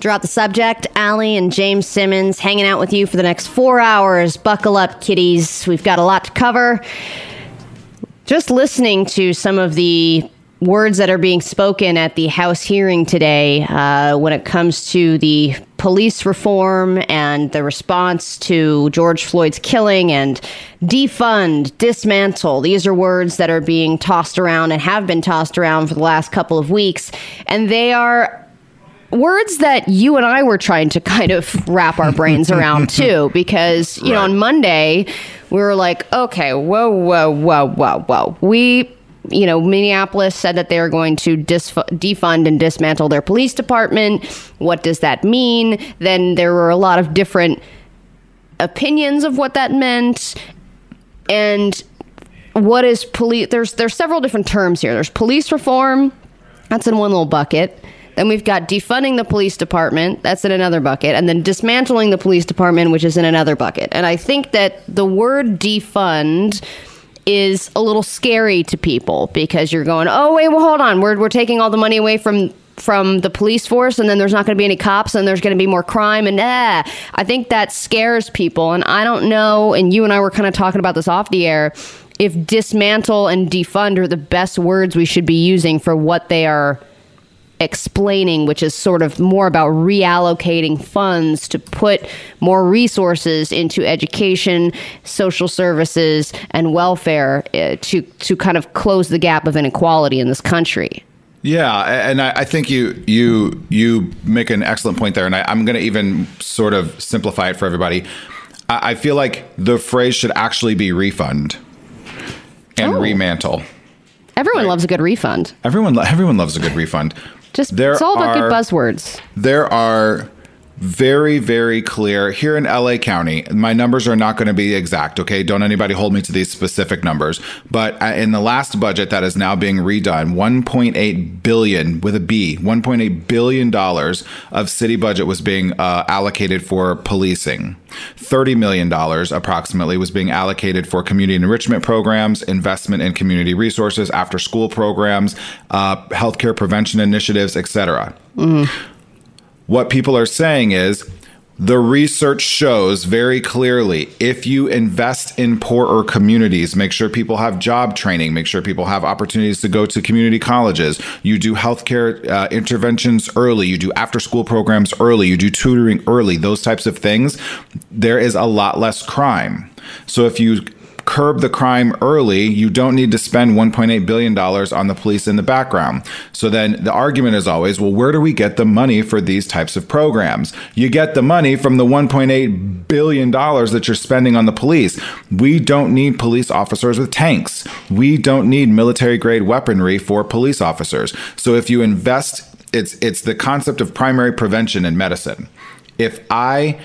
Drop the subject. Allie and James Simmons hanging out with you for the next four hours. Buckle up, kiddies. We've got a lot to cover. Just listening to some of the words that are being spoken at the House hearing today uh, when it comes to the police reform and the response to George Floyd's killing and defund, dismantle. These are words that are being tossed around and have been tossed around for the last couple of weeks. And they are words that you and I were trying to kind of wrap our brains around too, because, you right. know, on Monday, we were like, okay, whoa, whoa, whoa, whoa, whoa. We you know, Minneapolis said that they are going to defund and dismantle their police department. What does that mean? Then there were a lot of different opinions of what that meant. And what is police? There's there's several different terms here. There's police reform. That's in one little bucket. Then we've got defunding the police department. That's in another bucket. And then dismantling the police department, which is in another bucket. And I think that the word defund is a little scary to people because you're going, oh wait, well hold on, we're we're taking all the money away from from the police force and then there's not going to be any cops and there's going to be more crime and eh. I think that scares people and I don't know and you and I were kind of talking about this off the air if dismantle and defund are the best words we should be using for what they are explaining, which is sort of more about reallocating funds to put more resources into education, social services, and welfare uh, to to kind of close the gap of inequality in this country. Yeah, and I, I, think you you you make an excellent point there, and I, am going to even sort of simplify it for everybody. I, I, feel like the phrase should actually be refund and oh. remantle. Everyone right? loves a good refund. Everyone everyone loves a good refund. Just there it's all about are, good buzzwords. There are very, very clear here in LA County. My numbers are not going to be exact, okay? Don't anybody hold me to these specific numbers. But uh, in the last budget that is now being redone, 1.8 billion with a B, 1.8 billion dollars of city budget was being uh, allocated for policing. 30 million dollars approximately was being allocated for community enrichment programs, investment in community resources, after school programs, uh, healthcare prevention initiatives, etc. Mm. What people are saying is the research shows very clearly if you invest in poorer communities, make sure people have job training, make sure people have opportunities to go to community colleges, you do healthcare uh, interventions early, you do after school programs early, you do tutoring early, those types of things, there is a lot less crime. So if you curb the crime early, you don't need to spend $1.8 billion on the police in the background. So then the argument is always, well, where do we get the money for these types of programs? You get the money from the $1.8 billion that you're spending on the police. We don't need police officers with tanks. We don't need military grade weaponry for police officers. So if you invest, it's, it's the concept of primary prevention in medicine. If I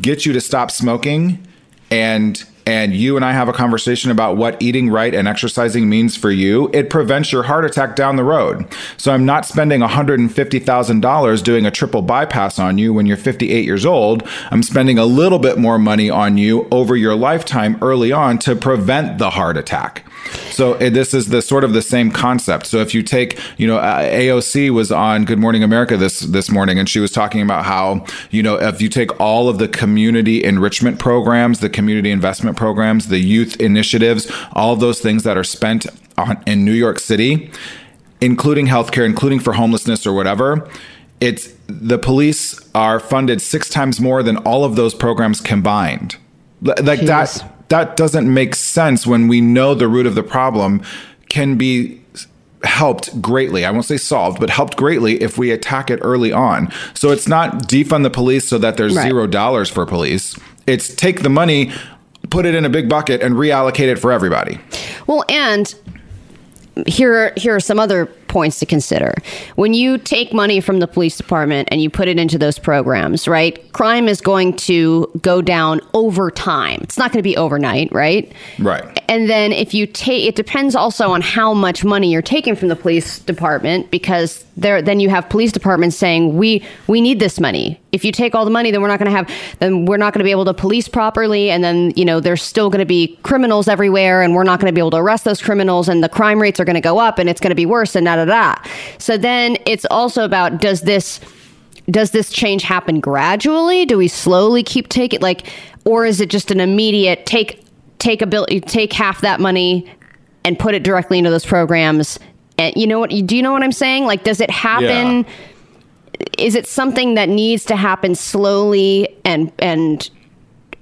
get you to stop smoking and and you and I have a conversation about what eating right and exercising means for you, it prevents your heart attack down the road. So I'm not spending $150,000 doing a triple bypass on you when you're 58 years old. I'm spending a little bit more money on you over your lifetime early on to prevent the heart attack. So eh, this is the sort of the same concept. So if you take, you know, uh, AOC was on Good Morning America this this morning, and she was talking about how, you know, if you take all of the community enrichment programs, the community investment programs, the youth initiatives, all of those things that are spent on, in New York City, including healthcare, including for homelessness or whatever, it's the police are funded six times more than all of those programs combined. Like Jeez. that that doesn't make sense when we know the root of the problem can be helped greatly. I won't say solved, but helped greatly if we attack it early on. So it's not defund the police so that there's right. zero dollars for police. It's take the money, put it in a big bucket, and reallocate it for everybody. Well, and here, here are some other points to consider. When you take money from the police department and you put it into those programs, right? Crime is going to go down over time. It's not going to be overnight, right? Right. And then if you take it depends also on how much money you're taking from the police department because there then you have police departments saying we we need this money. If you take all the money then we're not going to have then we're not going to be able to police properly and then, you know, there's still going to be criminals everywhere and we're not going to be able to arrest those criminals and the crime rates are going to go up and it's going to be worse and not da da. So then it's also about does this does this change happen gradually? Do we slowly keep taking like, or is it just an immediate take take a bill take half that money and put it directly into those programs? And you know what? Do you know what I'm saying? Like, does it happen? Yeah. Is it something that needs to happen slowly and and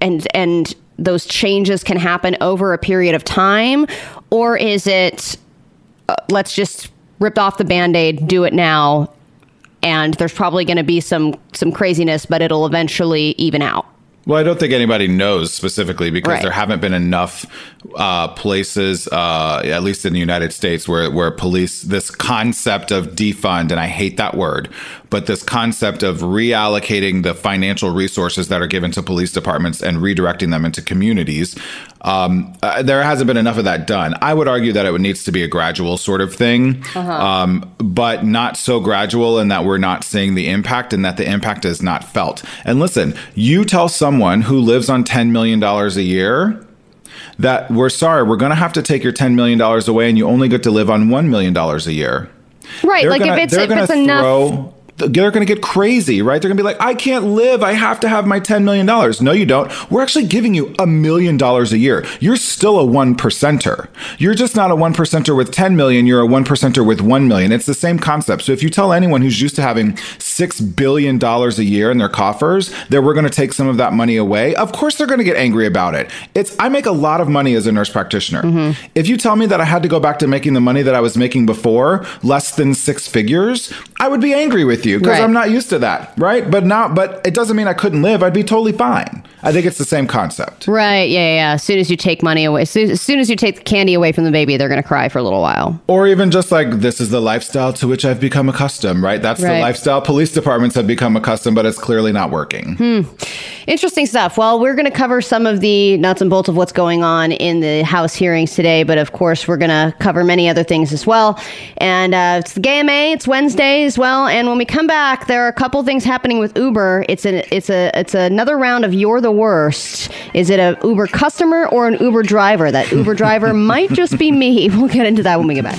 and and those changes can happen over a period of time, or is it uh, let's just rip off the band-aid, do it now, and there's probably going to be some some craziness, but it'll eventually even out. Well, I don't think anybody knows specifically because Right. there haven't been enough uh, places, uh, at least in the United States, where where police this concept of defund, and I hate that word, but this concept of reallocating the financial resources that are given to police departments and redirecting them into communities. Um, uh, there hasn't been enough of that done. I would argue that it needs to be a gradual sort of thing, um, but not so gradual in that we're not seeing the impact and that the impact is not felt. And listen, you tell someone who lives on $10 million a year that we're sorry, we're going to have to take your $10 million away and you only get to live on $1 million a year. Right, They're like gonna- if it's if it's enough. They're going to get crazy, right? They're going to be like, I can't live. I have to have my $10 million. No, you don't. We're actually giving you a million dollars a year. You're still a one percenter. You're just not a one percenter with 10 million. You're a one percenter with 1 million. It's the same concept. So if you tell anyone who's used to having $6 billion a year in their coffers that we're going to take some of that money away, of course they're going to get angry about it. It's, I make a lot of money as a nurse practitioner. Mm-hmm. If you tell me that I had to go back to making the money that I was making before, less than six figures, I would be angry with you because Right. I'm not used to that, right? But now, but it doesn't mean I couldn't live. I'd be totally fine. I think it's the same concept. Right, yeah, yeah. As soon as you take money away, as soon, as soon as you take the candy away from the baby, they're going to cry for a little while. Or even just like, this is the lifestyle to which I've become accustomed, right? That's Right. the lifestyle police departments have become accustomed, but it's clearly not working. Hmm. Interesting stuff. Well, we're going to cover some of the nuts and bolts of what's going on in the House hearings today, but of course, we're going to cover many other things as well. And uh, it's the GMA. It's Wednesday as well. And when we come back, there are a couple things happening with Uber. It's an it's a it's another round of you're the worst. Is it a Uber customer or an Uber driver? That Uber driver might just be me. We'll get into that when we get back.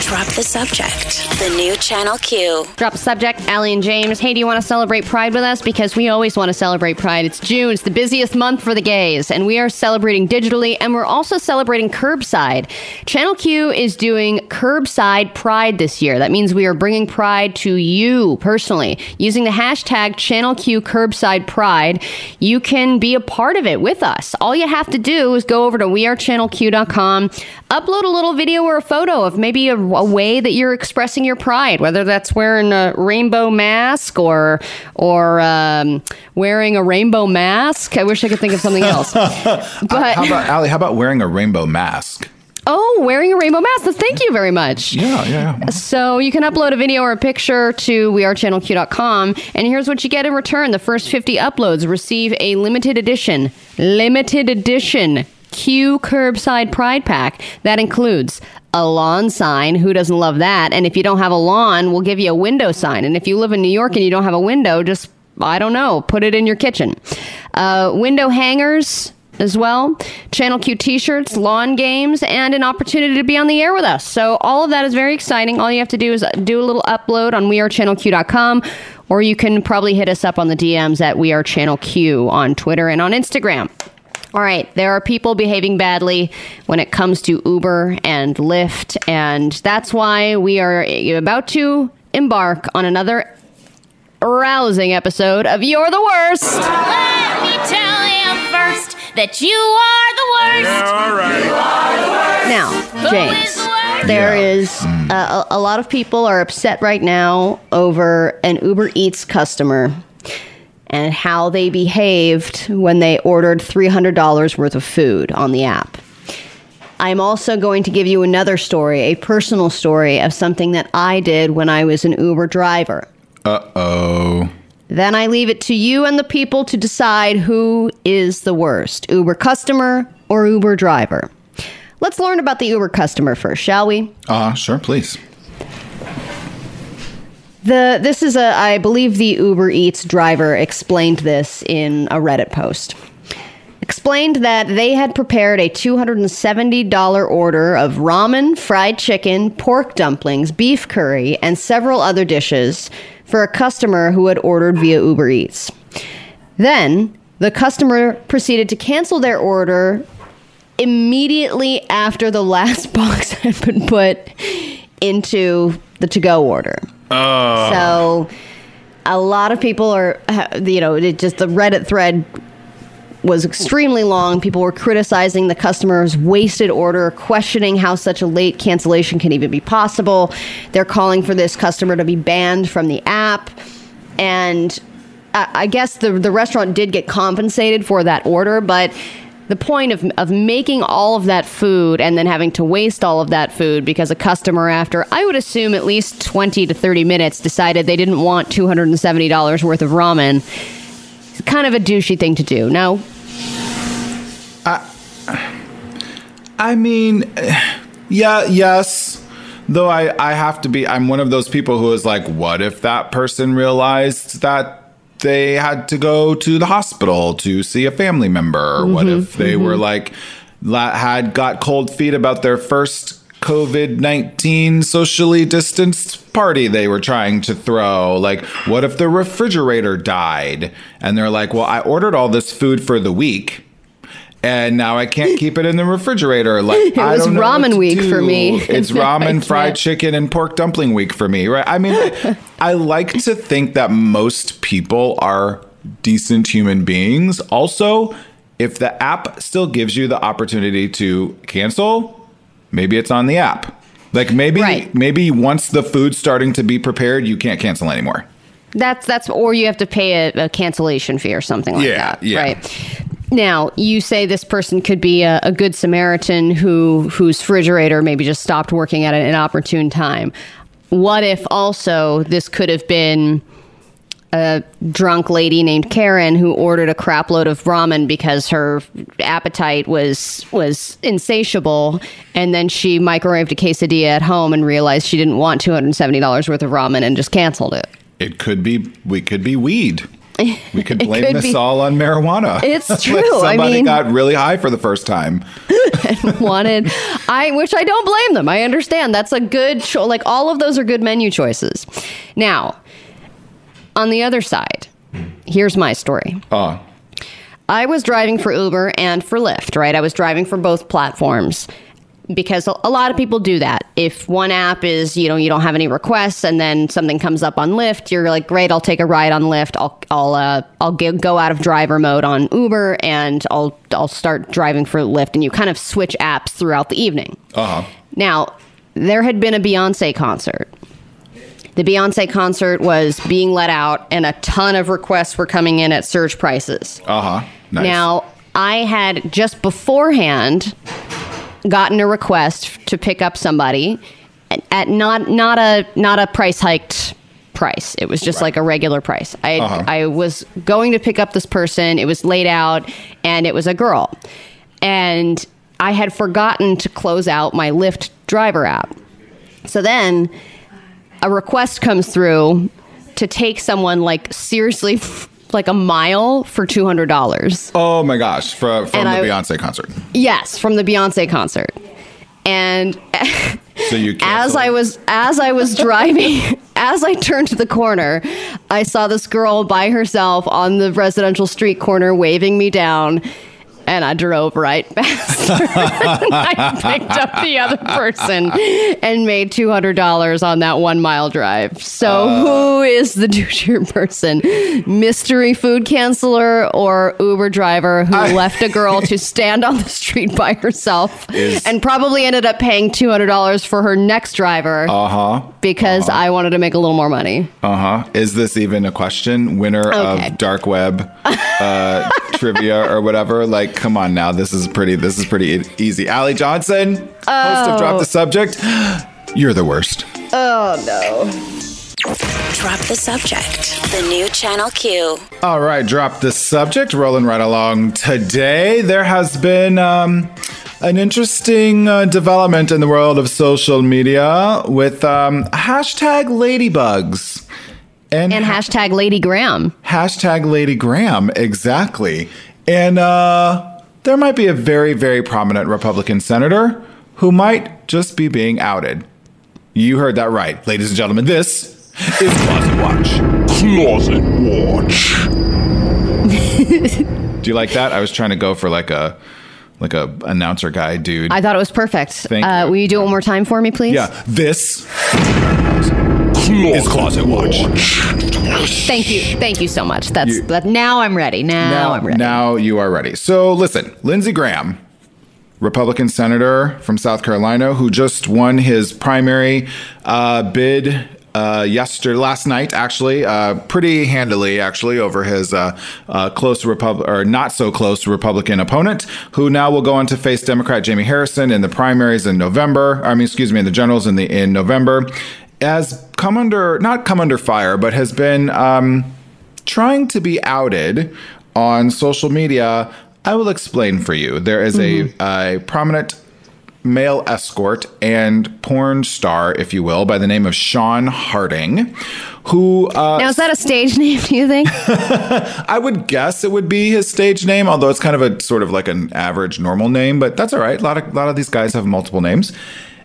Drop the subject. The new Channel Q. Drop a subject, Allie and James. Hey, do you want to celebrate Pride with us? Because we always want to celebrate Pride. It's June, it's the busiest month for the gays, and we are celebrating digitally, and we're also celebrating curbside. Channel Q is doing curbside Pride this year. That means we are bringing Pride to you personally. Using the hashtag Channel Q Curbside Pride, you can be a part of it with us. All you have to do is go over to wearechannelq.com, upload a little video or a photo of maybe a, a way that you're expressing your pride, whether that's wearing a rainbow mask or or um, wearing a rainbow mask. I wish I could think of something else. But How about, Allie, how about wearing a rainbow mask? Oh, wearing a rainbow mask. Thank you very much. Yeah, yeah, yeah. So you can upload a video or a picture to wearechannelq.com, and here's what you get in return: the first 50 uploads receive a limited edition, limited edition Q Curbside Pride Pack that includes a lawn sign. Who doesn't love that? And if you don't have a lawn, we'll give you a window sign. And if you live in New York and you don't have a window, just I don't know, put it in your kitchen. Uh, window hangers as well. Channel Q t shirts, lawn games, and an opportunity to be on the air with us. So, all of that is very exciting. All you have to do is do a little upload on wearechannelq.com, or you can probably hit us up on the DMs at We Are Channel Q on Twitter and on Instagram. All right, there are people behaving badly when it comes to Uber and Lyft, and that's why we are about to embark on another rousing episode of You're the Worst. Let me tell you that you are the worst. all right. Now, Who is James, the worst? there is uh, a, a lot of people are upset right now over an Uber Eats customer and how they behaved when they ordered $300 worth of food on the app. I'm also going to give you another story, a personal story of something that I did when I was an Uber driver. Uh oh. Then I leave it to you and the people to decide who is the worst Uber customer or Uber driver. Let's learn about the Uber customer first, shall we? Uh, sure, please. The this is a I believe the Uber Eats driver explained this in a Reddit post. Explained that they had prepared a $270 order of ramen, fried chicken, pork dumplings, beef curry, and several other dishes for a customer who had ordered via Uber Eats. Then the customer proceeded to cancel their order immediately after the last box had been put into the to go order. Oh. So a lot of people are, you know, it just the Reddit thread was extremely long. People were criticizing the customer's wasted order, questioning how such a late cancellation can even be possible. They're calling for this customer to be banned from the app. And I guess the, the restaurant did get compensated for that order, but the point of, of making all of that food and then having to waste all of that food because a customer, after I would assume at least 20 to 30 minutes, decided they didn't want $270 worth of ramen, kind of a douchey thing to do. No? I I mean, yeah, yes. Though I, I have to be, I'm one of those people who is like, what if that person realized that they had to go to the hospital to see a family member? Or what mm-hmm, if they were mm-hmm. like, had got cold feet about their first COVID 19 socially distanced party they were trying to throw? Like, what if the refrigerator died? And they're like, well, I ordered all this food for the week and now I can't keep it in the refrigerator. Like it was ramen week for me. It's ramen, fried chicken, and pork dumpling week for me, right? I mean, I like to think that most people are decent human beings. Also, if the app still gives you the opportunity to cancel, maybe it's on the app. Like maybe Right. maybe once the food's starting to be prepared, you can't cancel anymore. That's that's or you have to pay a, a cancellation fee or something like Yeah, that. yeah. Right. Now, you say this person could be a, a good Samaritan who whose refrigerator maybe just stopped working at an inopportune time. What if also this could have been a drunk lady named Karen who ordered a crap load of ramen because her appetite was was insatiable and then she microwaved a quesadilla at home and realized she didn't want $270 worth of ramen and just canceled it. It could be we could be weed. We could blame could this be. all on marijuana. It's Like true. I somebody mean- got really high for the first time. And wanted i which i don't blame them i understand that's a good cho- like all of those are good menu choices now on the other side here's my story. Oh, i was driving for uber and for lyft right? I was driving for both platforms because a lot of people do that. If one app is you know you don't have any requests and then something comes up on lyft you're like great i'll take a ride on lyft. I'll i'll uh, i'll go out of driver mode on uber and i'll i'll start driving for lyft. And you kind of switch apps throughout the evening. Uh huh. now, there had been a Beyonce concert. The Beyonce concert was being let out, and a ton of requests were coming in at surge prices. Uh huh. Nice. Now, I had just beforehand gotten a request to pick up somebody at not not a not a price hiked price. It was just like a regular price. I Uh-huh. I was going to pick up this person. It was laid out, and it was a girl, and I had forgotten to close out my Lyft driver app. So then a request comes through to take someone like seriously like a mile for $200. oh my gosh, from, from And the I- Beyonce concert. Yes, from the Beyonce concert. And So you as. I was as I was driving, as I turned to the corner, I saw this girl by herself on the residential street corner waving me down. And I drove right past her. and I picked up the other person and made two hundred dollars on that one mile drive. So Uh. who is the douchier person? Mystery food canceller or Uber driver who left a girl to stand on the street by herself Is- and probably ended up paying two hundred dollars for her next driver Uh huh. because I wanted to make a little more money. Uh huh. Is this even a question? Winner Okay. of dark web uh, trivia or whatever? Like, come on now. This is pretty. This is pretty easy. Allie Johnson, oh. host of Drop the Subject. You're the worst. Oh no. Drop the subject. The new Channel Q. All right, drop the subject. Rolling right along today. There has been um, an interesting uh, development in the world of social media with um, hashtag ladybugs. And, And ha- hashtag Lady Graham. hashtag Lady Graham, exactly. And uh, there might be a very, very prominent Republican senator who might just be being outed. You heard that right, ladies and gentlemen. This is Closet Watch. Closet Watch. Do you like that? I was trying to go for like a like a announcer guy, dude. I thought it was perfect. Thank uh, you. Will you do it one more time for me, please? yeah, this Closet is Closet Watch. Thank you. Thank you so much. That's You- that. Now I'm ready. Now, Now, I'm ready. now you are ready. So listen, Lindsey Graham, Republican senator from South Carolina, who just won his primary uh, bid. Uh, yesterday, last night, actually, uh, pretty handily, actually, over his uh, uh, close Repub- or not so close Republican opponent, who now will go on to face Democrat Jamie Harrison in the primaries in November. I mean, excuse me, in the generals in the in November, has come under not come under fire, but has been um, trying to be outed on social media, I will explain for you. There is a, a prominent male escort and porn star, if you will, by the name of Sean Harding, who uh, now is that a stage name? Do you think? I would guess it would be his stage name, although it's kind of a sort of like an average normal name, but that's all right. A lot of a lot of these guys have multiple names.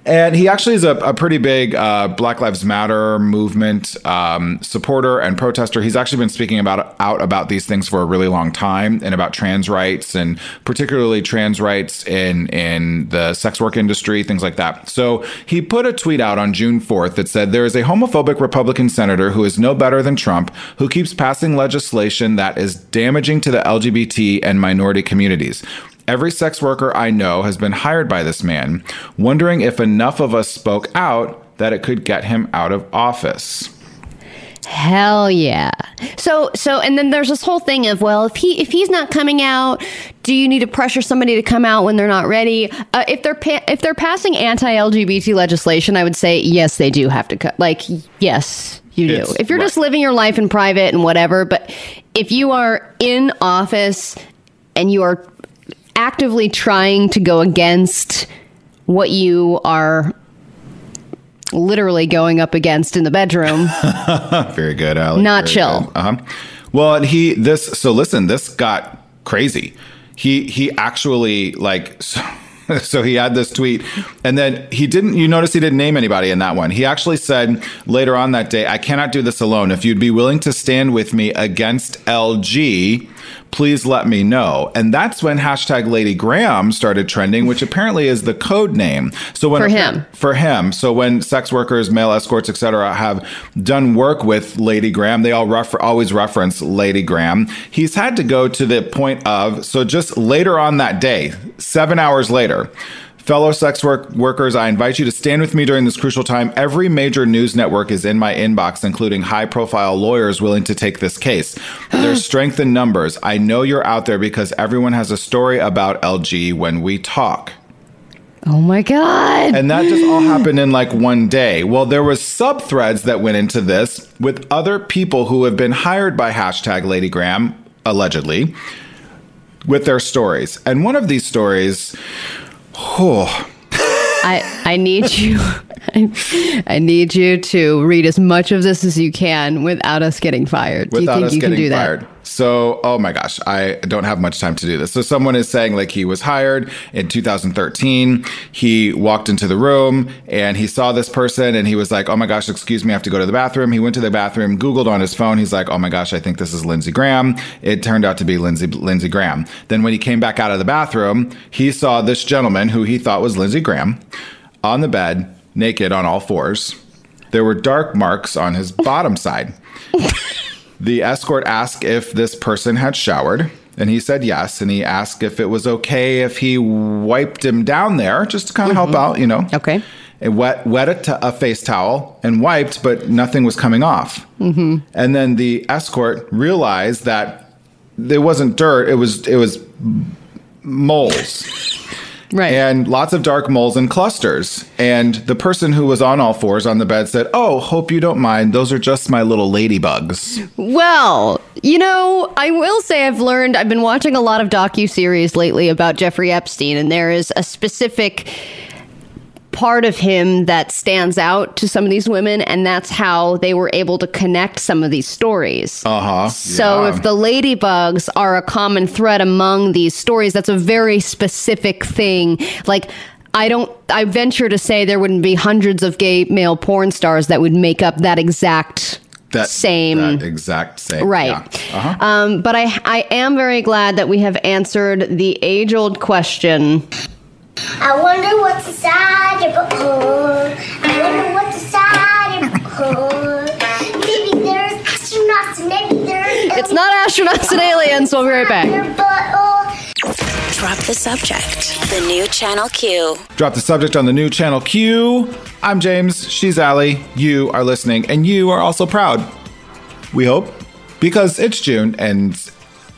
And he actually is a, a pretty big uh, Black Lives Matter movement um, supporter and protester. He's actually been speaking about out about these things for a really long time and about trans rights and particularly trans rights in in the sex work industry, things like that. So he put a tweet out on June 4th that said there is a homophobic Republican senator who is no better than Trump who keeps passing legislation that is damaging to the LGBT and minority communities. Every sex worker I know has been hired by this man, wondering if enough of us spoke out that it could get him out of office. Hell yeah. So so and then there's this whole thing of well if he if he's not coming out, do you need to pressure somebody to come out when they're not ready? Uh, if they're pa- if they're passing anti-LGBT legislation, I would say yes they do have to cut. Like yes, you do. It's- if you're just living your life in private and whatever, but if you are in office and you are actively trying to go against what you are literally going up against in the bedroom Very good, Alex. Not chill. Uh huh. Well, and he this so listen, this got crazy. He he actually like so, so he had this tweet and then he didn't you notice he didn't name anybody in that one. He actually said later on that day, I cannot do this alone. If you'd be willing to stand with me against LG, please let me know. And that's when hashtag Lady Graham started trending, which apparently is the code name. So when For him. for him. So when sex workers, male escorts, etc., have done work with Lady Graham, they all refer- always reference Lady Graham. He's had to go to the point of so just later on that day, seven hours later. Fellow sex work workers, I invite you to stand with me during this crucial time. Every major news network is in my inbox, including high profile lawyers willing to take this case. There's strength in numbers. I know you're out there because everyone has a story about LG when we talk. Oh my god. And that just all happened in like one day. Well, there was sub threads that went into this with other people who have been hired by hashtag Lady Graham, allegedly, with their stories. And one of these stories, I I need you I, I need you to read as much of this as you can without us getting fired. do you without think us you can getting do that? fired. So, oh my gosh, I don't have much time to do this. So, someone is saying like he was hired in 2013. He walked into the room and he saw this person and he was like, oh my gosh, excuse me, I have to go to the bathroom. He went to the bathroom, Googled on his phone. He's like, oh my gosh, I think this is Lindsey Graham. It turned out to be Lindsey, Lindsey Graham. Then, when he came back out of the bathroom, he saw this gentleman who he thought was Lindsey Graham on the bed, naked on all fours. There were dark marks on his bottom side. The escort asked if this person had showered, and he said yes. And he asked if it was okay if he wiped him down there, just to kind of help out, you know. Okay. And wet, wet a, t- a face towel and wiped, but nothing was coming off. Mm-hmm. And then the escort realized that it wasn't dirt; it was it was moles Right. and lots of dark moles and clusters. And the person who was on all fours on the bed said, "Oh, hope you don't mind. Those are just my little ladybugs." Well, you know, I will say I've learned I've been watching a lot of docu series lately about Jeffrey Epstein and there is a specific part of him that stands out to some of these women and that's how they were able to connect some of these stories. Uh-huh. So Yeah. if the ladybugs are a common thread among these stories, that's a very specific thing. Like I don't. I venture to say there wouldn't be hundreds of gay male porn stars that would make up that exact That same. that exact same. Right. Yeah. Uh-huh. Um, but I, I am very glad that we have answered the age old question. I wonder what's inside your book. I wonder what's inside your book. Maybe there's astronauts and maybe there's It's not astronauts and aliens. We'll be right back. Drop the subject. The new Channel Q. Drop the subject on the new channel Q. I'm James. She's Allie. You are listening, and you are also proud. We hope, because it's June and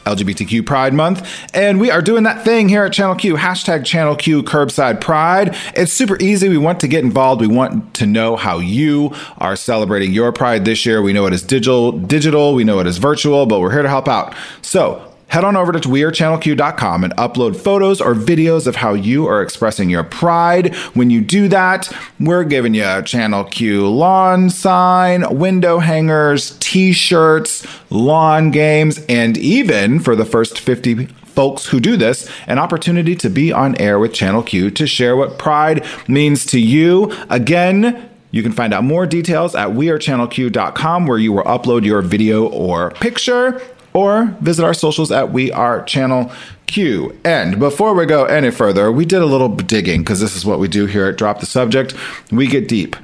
LGBTQ Pride Month, and we are doing that thing here at Channel Q. Hashtag Channel Q Curbside Pride. It's super easy. We want to get involved. We want to know how you are celebrating your Pride this year. We know it is digital, digital. We know it is virtual, but we're here to help out. So Head on over to wearechannelq.com and upload photos or videos of how you are expressing your pride. When you do that, we're giving you a Channel Q lawn sign, window hangers, t shirts, lawn games, and even for the first 50 folks who do this, an opportunity to be on air with Channel Q to share what pride means to you. Again, you can find out more details at wearechannelq.com where you will upload your video or picture or visit our socials at We Are Channel Q. And before we go any further, we did a little digging because this is what we do here at Drop the Subject. We get deep,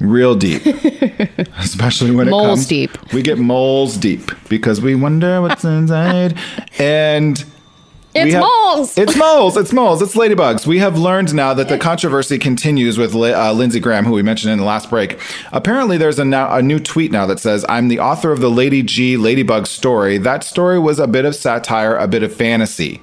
real deep, especially when it Moles comes deep. We get moles deep because we wonder what's inside. And It's have- moles. It's moles. It's moles. It's ladybugs. We have learned now that the controversy continues with uh, Lindsey Graham, who we mentioned in the last break. Apparently, there's a, now, a new tweet now that says, I'm the author of the Lady G Ladybug story. That story was a bit of satire, a bit of fantasy.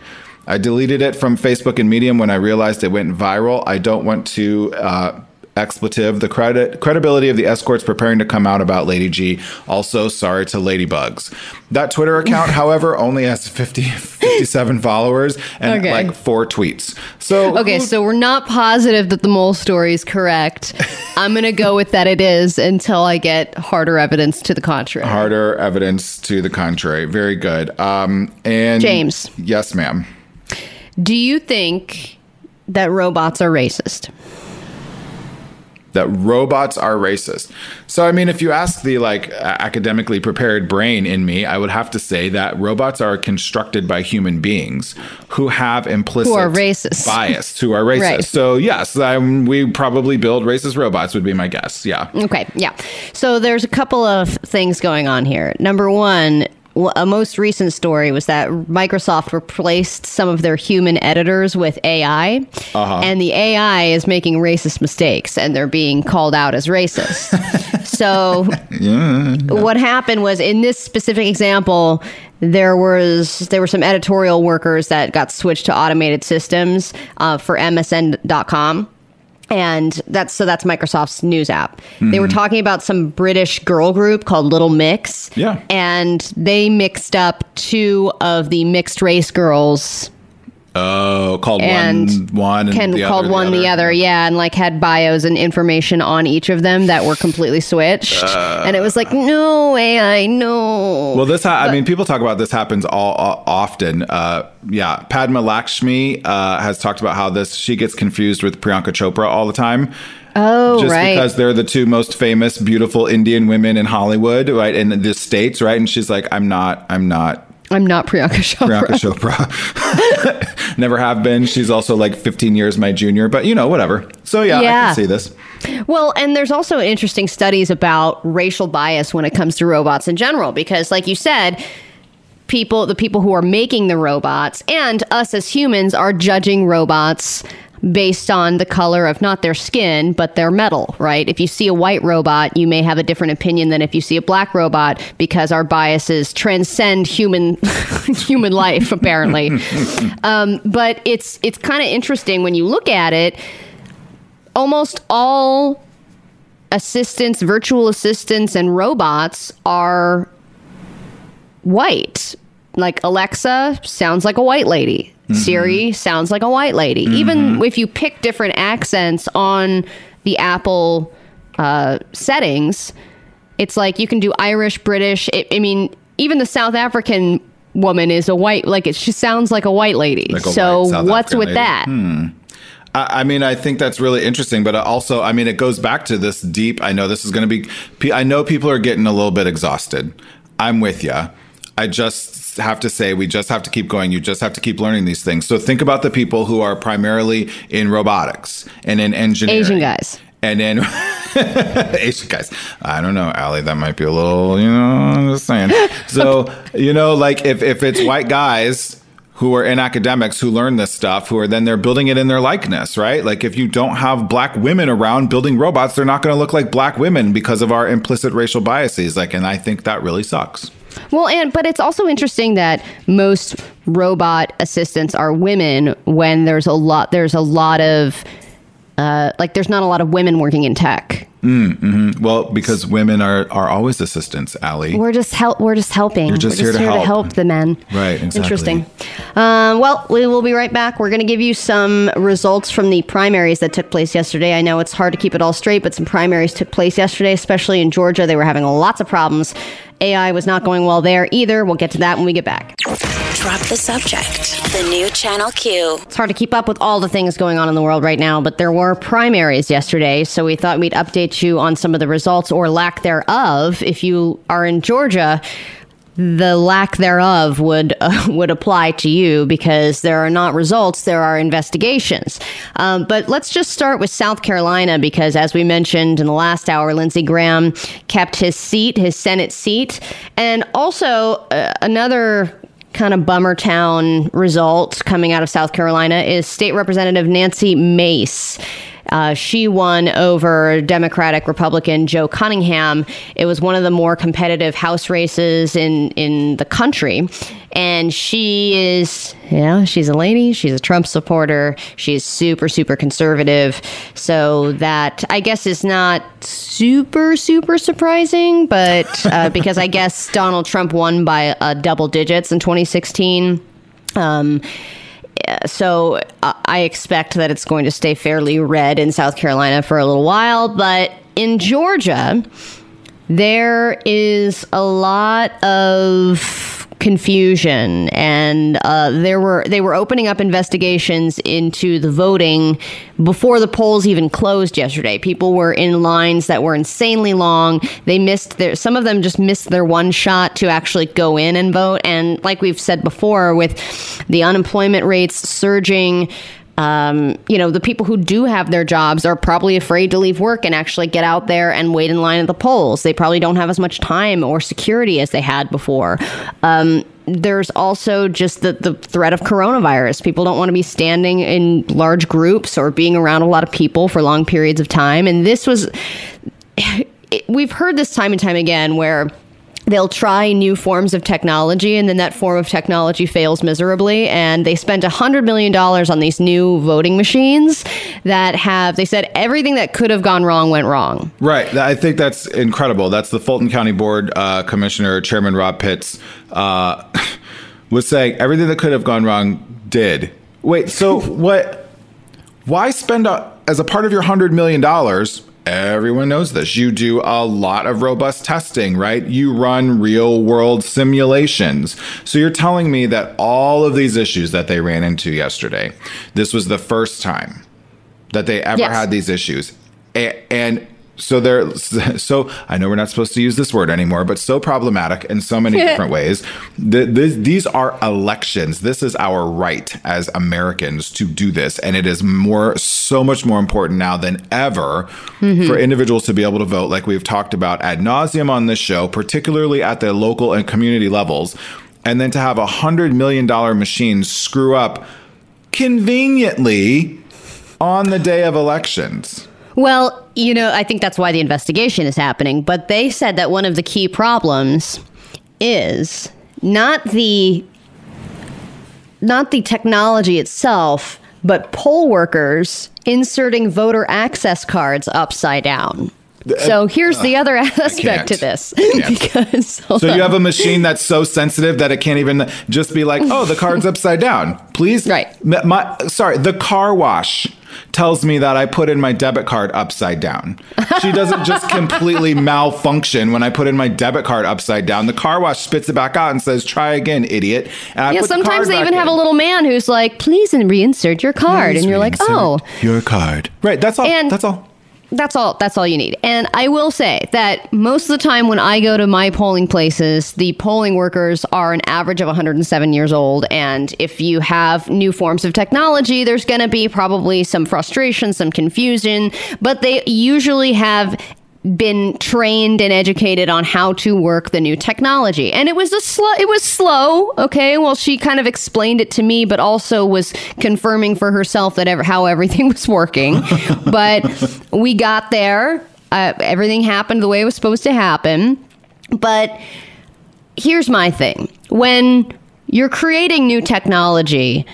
I deleted it from Facebook and Medium when I realized it went viral. I don't want to. Uh, expletive the credit credibility of the escorts preparing to come out about lady g also sorry to ladybugs that twitter account however only has 50 57 followers and Okay. like four tweets so Okay, so we're not positive that the mole story is correct. I'm going to go with that it is until I get harder evidence to the contrary. harder evidence to the contrary very good um and James. yes ma'am Do you think that robots are racist? That robots are racist. So I mean if you ask the like academically prepared brain in me, I would have to say that robots are constructed by human beings who have implicit Who are racist. bias, who are racist. Right. So yes, um, we probably build racist robots would be my guess. Yeah. Okay, yeah. So there's a couple of things going on here. Number one, a most recent story was that Microsoft replaced some of their human editors with AI, and the AI is making racist mistakes, and they're being called out as racist. so, what happened was in this specific example. There was there were some editorial workers that got switched to automated systems uh, for MSN.com and that's so that's Microsoft's news app. They were hmm. talking about some British girl group called Little Mix. Yeah. And they mixed up two of the mixed race girls Oh, called and one one and the called other, one the other. Yeah, and like had bios and information on each of them that were completely switched. and it was like, no AI, no. Well, this ha- I mean, people talk about this happens all, all often. Uh, yeah, Padma Lakshmi uh, has talked about how this she gets confused with Priyanka Chopra all the time. oh, just right. because they're the two most famous, beautiful Indian women in Hollywood, right, in the states, right? And she's like, I'm not, I'm not I'm not Priyanka Chopra. Priyanka Chopra. Never have been. She's also like 15 years my junior, but you know, whatever. So yeah, I can see this. Well, and there's also interesting studies about racial bias when it comes to robots in general, because, like you said, people, the people who are making the robots, and us as humans are judging robots based on the color of not their skin, but their metal, right? If you see a white robot, you may have a different opinion than if you see a black robot because our biases transcend human human life, apparently. um, but it's it's kind of interesting when you look at it. Almost all assistants, virtual assistants, and robots are white. Like Alexa sounds like a white lady. Siri sounds like a white lady. Even if you pick different accents on the Apple uh, settings, it's like you can do Irish, British. I I mean, even the South African woman is a white. Like it, she sounds like a white lady. Like a so white what's African with lady. Hmm. that? I I mean, I think that's really interesting, but also, I mean, it goes back to this deep. I know this is going to be. I know people are getting a little bit exhausted. I'm with you. I just have to say, we just have to keep going. You just have to keep learning these things. So think about the people who are primarily in robotics and in engineering. Asian guys. And then Asian guys. I don't know, Allie. That might be a little, you know, I'm just saying. So, you know, like if, if it's white guys who are in academics who learn this stuff, who are then they're building it in their likeness, right? Like if you don't have black women around building robots, they're not going to look like black women because of our implicit racial biases. Like, and I think that really sucks. Well, and but it's also interesting that most robot assistants are women when there's a lot there's a lot of uh, like there's not a lot of women working in tech. Well, because women are, are always assistants, Allie. We're just help. We're just helping. You're just we're here to help. the men. Right, exactly. Interesting. Um, well, we will be right back. We're going to give you some results from the primaries that took place yesterday. I know it's hard to keep it all straight, but some primaries took place yesterday, especially in Georgia. They were having lots of problems. AI was not going well there either. We'll get to that when we get back. Drop the subject. The new Channel Q. It's hard to keep up with all the things going on in the world right now, but there were primaries yesterday, so we thought we'd update you on some of the results or lack thereof. If you are in Georgia, the lack thereof would uh, would apply to you because there are not results, there are investigations. Um, but let's just start with South Carolina because, as we mentioned in the last hour, Lindsey Graham kept his seat, his Senate seat, and also uh, another kind of bummer town result coming out of South Carolina is State Representative Nancy Mace. Uh, she won over Democratic Republican Joe Cunningham. It was one of the more competitive House races in in the country, and she is yeah she's a lady. She's a Trump supporter. She's super super conservative. So that I guess is not super super surprising, but uh, because I guess Donald Trump won by uh, double digits in 2016. Um, so uh, I expect that it's going to stay fairly red in South Carolina for a little while. But in Georgia, there is a lot of confusion. And uh, there were they were opening up investigations into the voting before the polls even closed yesterday. People were in lines that were insanely long. They missed their some of them just missed their one shot to actually go in and vote. And like we've said before with the unemployment rates surging um, you know, the people who do have their jobs are probably afraid to leave work and actually get out there and wait in line at the polls. They probably don't have as much time or security as they had before. Um, there's also just the, the threat of coronavirus. People don't want to be standing in large groups or being around a lot of people for long periods of time. And this was, it, we've heard this time and time again where they'll try new forms of technology and then that form of technology fails miserably and they spent $100 million on these new voting machines that have they said everything that could have gone wrong went wrong Right. I think that's incredible. That's the Fulton County Board uh, Commissioner, Chairman Rob Pitts, uh, was saying everything that could have gone wrong did. Wait, so what? Why spend a, as a part of your $100 million? Everyone knows this. You do a lot of robust testing, right? You run real world simulations. So you're telling me that all of these issues that they ran into yesterday, this was the first time that they ever Yes. had these issues. A- And so they're so I know we're not supposed to use this word anymore, but so problematic in so many different ways. The, this, these are elections. This is our right as Americans to do this, and it is more, so much more important now than ever mm-hmm. for individuals to be able to vote, like we've talked about ad nauseum on this show, particularly at the local and community levels, and then to have a hundred million dollar machine screw up conveniently on the day of elections. Well you know i think that's why the investigation is happening but they said that one of the key problems is not the not the technology itself but poll workers inserting voter access cards upside down uh, So here's the other aspect to this. because So you on. have a machine that's so sensitive that it can't even just be like, "Oh, the card's upside down." Please, Right. My- sorry, the car wash tells me that I put in my debit card upside down. She doesn't just completely malfunction when I put in my debit card upside down. The car wash spits it back out and says, "Try again, idiot." Yeah, the sometimes card they even have a little man who's like, please reinsert your card. Please and you're like, oh, your card. Right. That's all. And- that's all. That's all that's all you need. And i will say that most of the time when i go to my polling places the polling workers are an average of 107 years old. And if you have new forms of technology there's going to be probably some frustration some confusion. But they usually have been trained and educated on how to work the new technology. And it was a slow it was slow okay? Well she kind of explained it to me but also was confirming for herself that how everything was working. But we got there. Uh, everything happened the way it was supposed to happen. But here's my thing. When you're creating new technology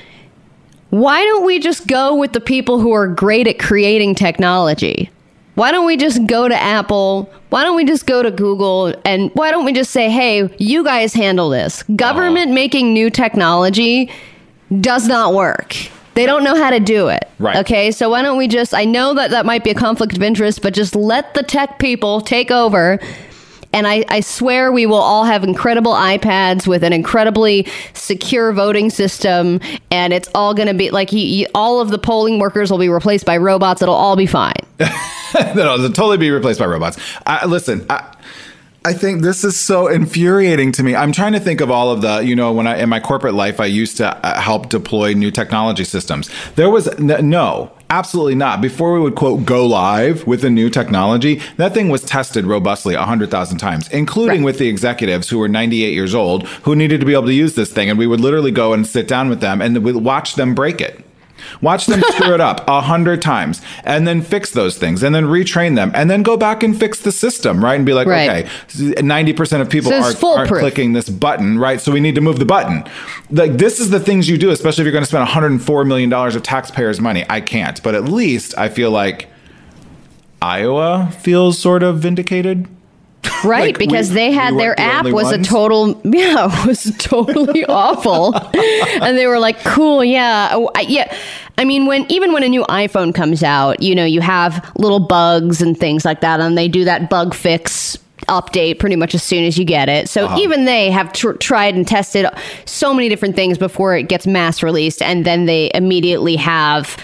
why don't we just go with the people who are great at creating technology? Why don't we just go to Apple? Why don't we just go to Google? And why don't we just say, hey, you guys handle this? Government uh-huh. making new technology does not work. They don't know how to do it. Right. Okay. So why don't we just, I know that that might be a conflict of interest, but just let the tech people take over. And I, I swear we will all have incredible iPads with an incredibly secure voting system. And it's all going to be like all of the polling workers will be replaced by robots. It'll all be fine. no, it'll totally be replaced by robots. I, listen, I, I think this is so infuriating to me. I'm trying to think of all of the, you know, when I in my corporate life, I used to uh, help deploy new technology systems. There was n- no, absolutely not. Before we would quote go live with a new technology, that thing was tested robustly 100,000 times, including Right. with the executives who were 98 years old who needed to be able to use this thing. And we would literally go and sit down with them and watch them break it. Watch them screw it up a hundred times and then fix those things and then retrain them and then go back and fix the system, right? And be like, Right. okay, 90% of people So aren't, aren't clicking this button, right? So we need to move the button. Like, this is the things you do, especially if you're going to spend $104 million of taxpayers' money. I can't, but at least I feel like Iowa feels sort of vindicated. Right, Like, because we- they had we their the app was a total yeah, it was totally awful. And they were like, "Cool, yeah. Oh, I, yeah." I mean, when even when a new iPhone comes out, you know, you have little bugs and things like that and they do that bug fix update pretty much as soon as you get it. So uh-huh. even they have tr- tried and tested so many different things before it gets mass released and then they immediately have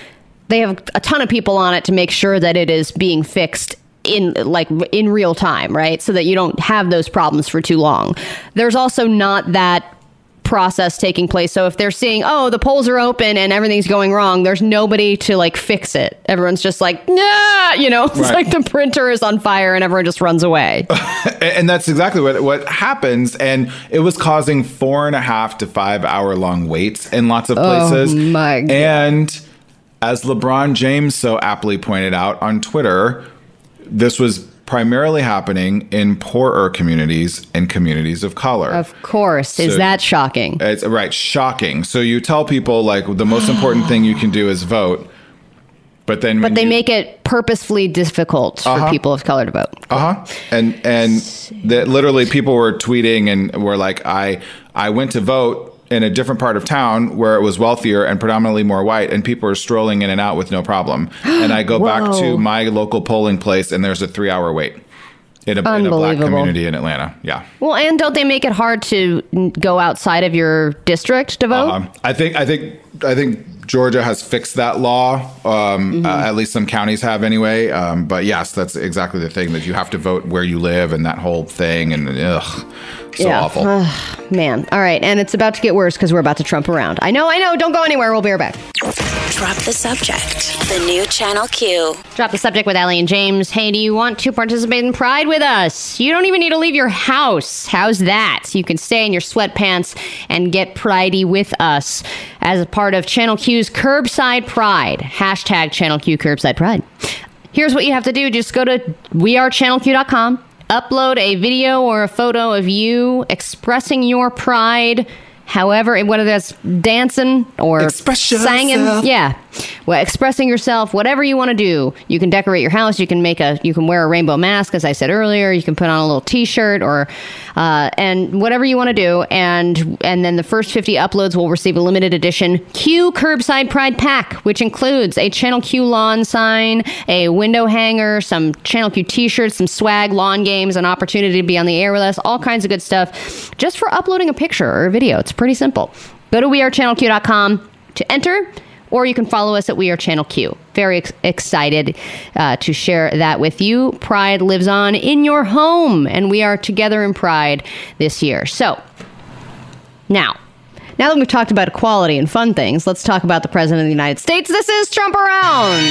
they have a ton of people on it to make sure that it is being fixed in like in real time right so that you don't have those problems for too long there's also not that process taking place so if they're seeing oh the polls are open and everything's going wrong there's nobody to like fix it everyone's just like nah you know it's Right. like the printer is on fire and everyone just runs away And- And that's exactly what, what happens. And it was causing four and a half to five hour long waits in lots of oh places. Oh my God. And as LeBron James so aptly pointed out on Twitter, this was primarily happening in poorer communities and communities of color. of course is that shocking It's right, shocking. So you tell people like the most important thing you can do is vote, but then but they make it purposefully difficult for Uh-huh. people of color to vote Uh huh. And and that literally people were tweeting and were like, I I went to vote in a different part of town where it was wealthier and predominantly more white, and people are strolling in and out with no problem. And I go back to my local polling place, and there's a three hour wait in a, in a black community in Atlanta. Yeah. well and don't they make it hard to go outside of your district to vote Um, I think I think I think Georgia has fixed that law. Um, uh, at least some counties have anyway. Um, but yes, that's exactly the thing that you have to vote where you live and that whole thing. And ugh, so Yeah. awful. Man, all right, and it's about to get worse because we're about to trump around. I know, I know. Don't go anywhere. We'll be right back. Drop the subject. The new Channel Q. Drop the subject with Ellie and James. Hey, do you want to participate in Pride with us? You don't even need to leave your house. How's that? You can stay in your sweatpants and get pridey with us as a part of Channel Q's Curbside Pride. Hashtag Channel Q Curbside Pride. Here's what you have to do. Just go to wearechannelq.com, upload a video or a photo of you expressing your pride. However, whether that's dancing or Express singing, yourself. yeah, well, expressing yourself, whatever you want to do. You can decorate your house. You can make a, you can wear a rainbow mask, as I said earlier. You can put on a little T-shirt or, uh, and whatever you want to do. And and then the first 50 uploads will receive a limited edition Q Curbside Pride Pack, which includes a Channel Q lawn sign, a window hanger, some Channel Q T-shirts, some swag, lawn games, an opportunity to be on the air with us, all kinds of good stuff, just for uploading a picture or a video. It's pretty simple. Go to wearechannelq.com to enter, or you can follow us at We Are Channel Q. Very ex- excited uh, to share that with you. Pride lives on in your home, and we are together in Pride this year. So, now, now that we've talked about equality and fun things, let's talk about the President of the United States. This is Trump Around.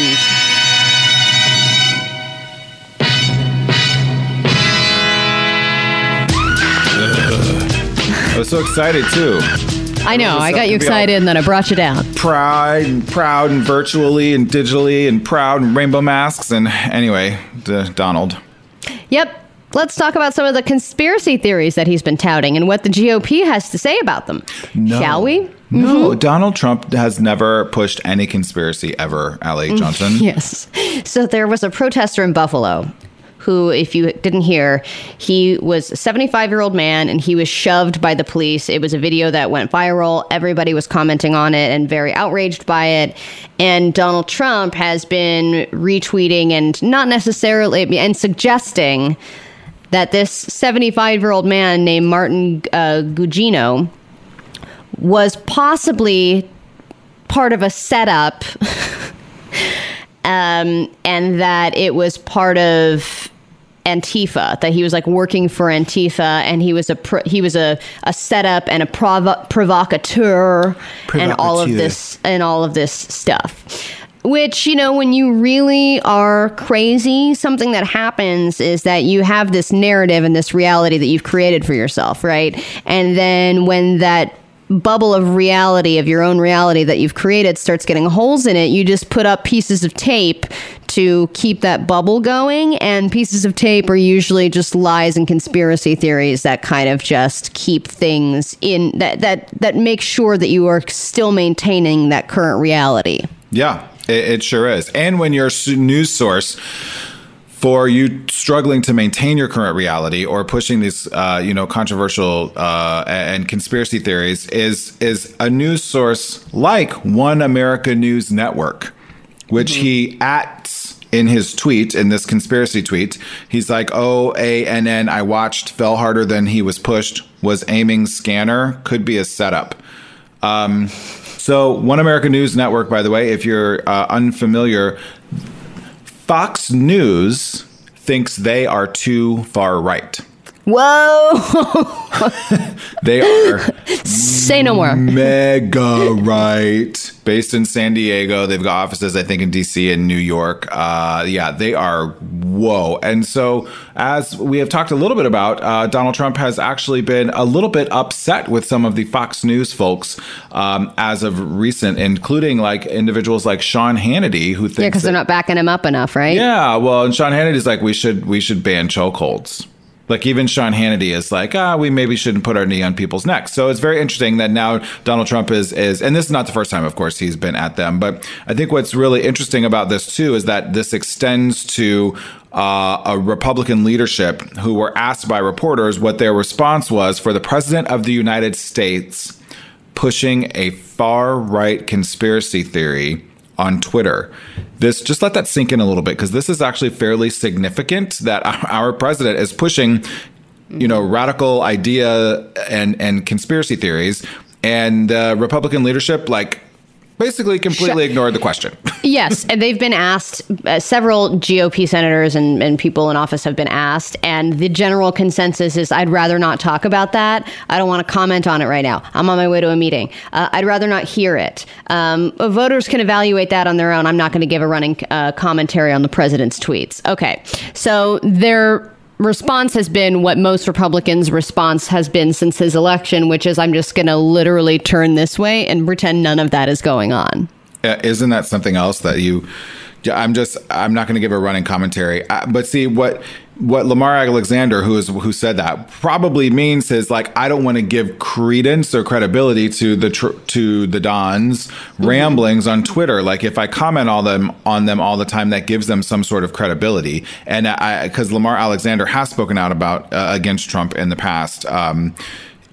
I was so excited too. I know, I got you excited and then I brought you down. Pride and proud and virtually and digitally and proud and rainbow masks and anyway, Donald. Yep. Let's talk about some of the conspiracy theories that he's been touting and what the GOP has to say about them. Shall we? No, mm-hmm. Donald Trump has never pushed any conspiracy ever, Allie mm, Johnson. Yes. So there was a protester in Buffalo who, if you didn't hear, he was a 75 year old man and he was shoved by the police. It was a video that went viral. Everybody was commenting on it and very outraged by it. And Donald Trump has been retweeting and not necessarily, and suggesting that this 75 year old man named Martin uh, Gugino was possibly part of a setup um, and that it was part of Antifa that he was like working for Antifa and he was a pro- he was a, a setup and a provo- provocateur and all of this and all of this stuff. Which you know when you really are crazy something that happens is that you have this narrative and this reality that you've created for yourself right? And then when that bubble of reality of your own reality that you've created starts getting holes in it you just put up pieces of tape to keep that bubble going and pieces of tape are usually just lies and conspiracy theories that kind of just keep things in that that that make sure that you are still maintaining that current reality Yeah, it, it sure is. And when your news source for you struggling to maintain your current reality or pushing these, uh, you know, controversial uh, and conspiracy theories is is a news source like One America News Network, which he at in his tweet in this conspiracy tweet. He's like oh ann i watched fell harder than he was pushed was aiming scanner could be a setup. Um, so, One America News Network, by the way, if you're uh, unfamiliar, Fox News thinks they are too far right. Whoa They are say no more mega right. Based in San Diego, they've got offices, I think, in DC and New York. Uh, yeah, they are whoa. And so, as we have talked a little bit about, uh, Donald Trump has actually been a little bit upset with some of the Fox News folks um, as of recent, including like individuals like Sean Hannity, who thinks yeah because they're not backing him up enough right yeah, well, and Sean Hannity's like, we should we should ban chokeholds. Like even Sean Hannity is like, ah, we maybe shouldn't put our knee on people's necks. So it's very interesting that now Donald Trump is is, and this is not the first time, of course, he's been at them. But I think what's really interesting about this too is that this extends to uh, a Republican leadership who were asked by reporters what their response was for the president of the United States pushing a far right conspiracy theory on Twitter. This just let that sink in a little bit because this is actually fairly significant that our, president is pushing, you know, radical idea and and conspiracy theories, and uh, Republican leadership like basically completely ignored the question. Yes, and they've been asked. Uh, several GOP senators and, and people in office have been asked, and the general consensus is, "I'd rather not talk about that. I don't want to comment on it right now. I'm on my way to a meeting. Uh, I'd rather not hear it." Um, voters can evaluate that on their own. I'm not going to give a running uh, commentary on the president's tweets. Okay, so their response has been what most Republicans' response has been since his election, which is, "I'm just going to literally turn this way and pretend none of that is going on." Uh, isn't that something else that you i'm just i'm not going to give a running commentary uh, but see what what Lamar Alexander, who is who said that, probably means is like I don't want to give credence or credibility to the tr- to the Dons ramblings on Twitter. Like if I comment all them on them all the time, that gives them some sort of credibility. And I because Lamar Alexander has spoken out about uh, against Trump in the past. Um,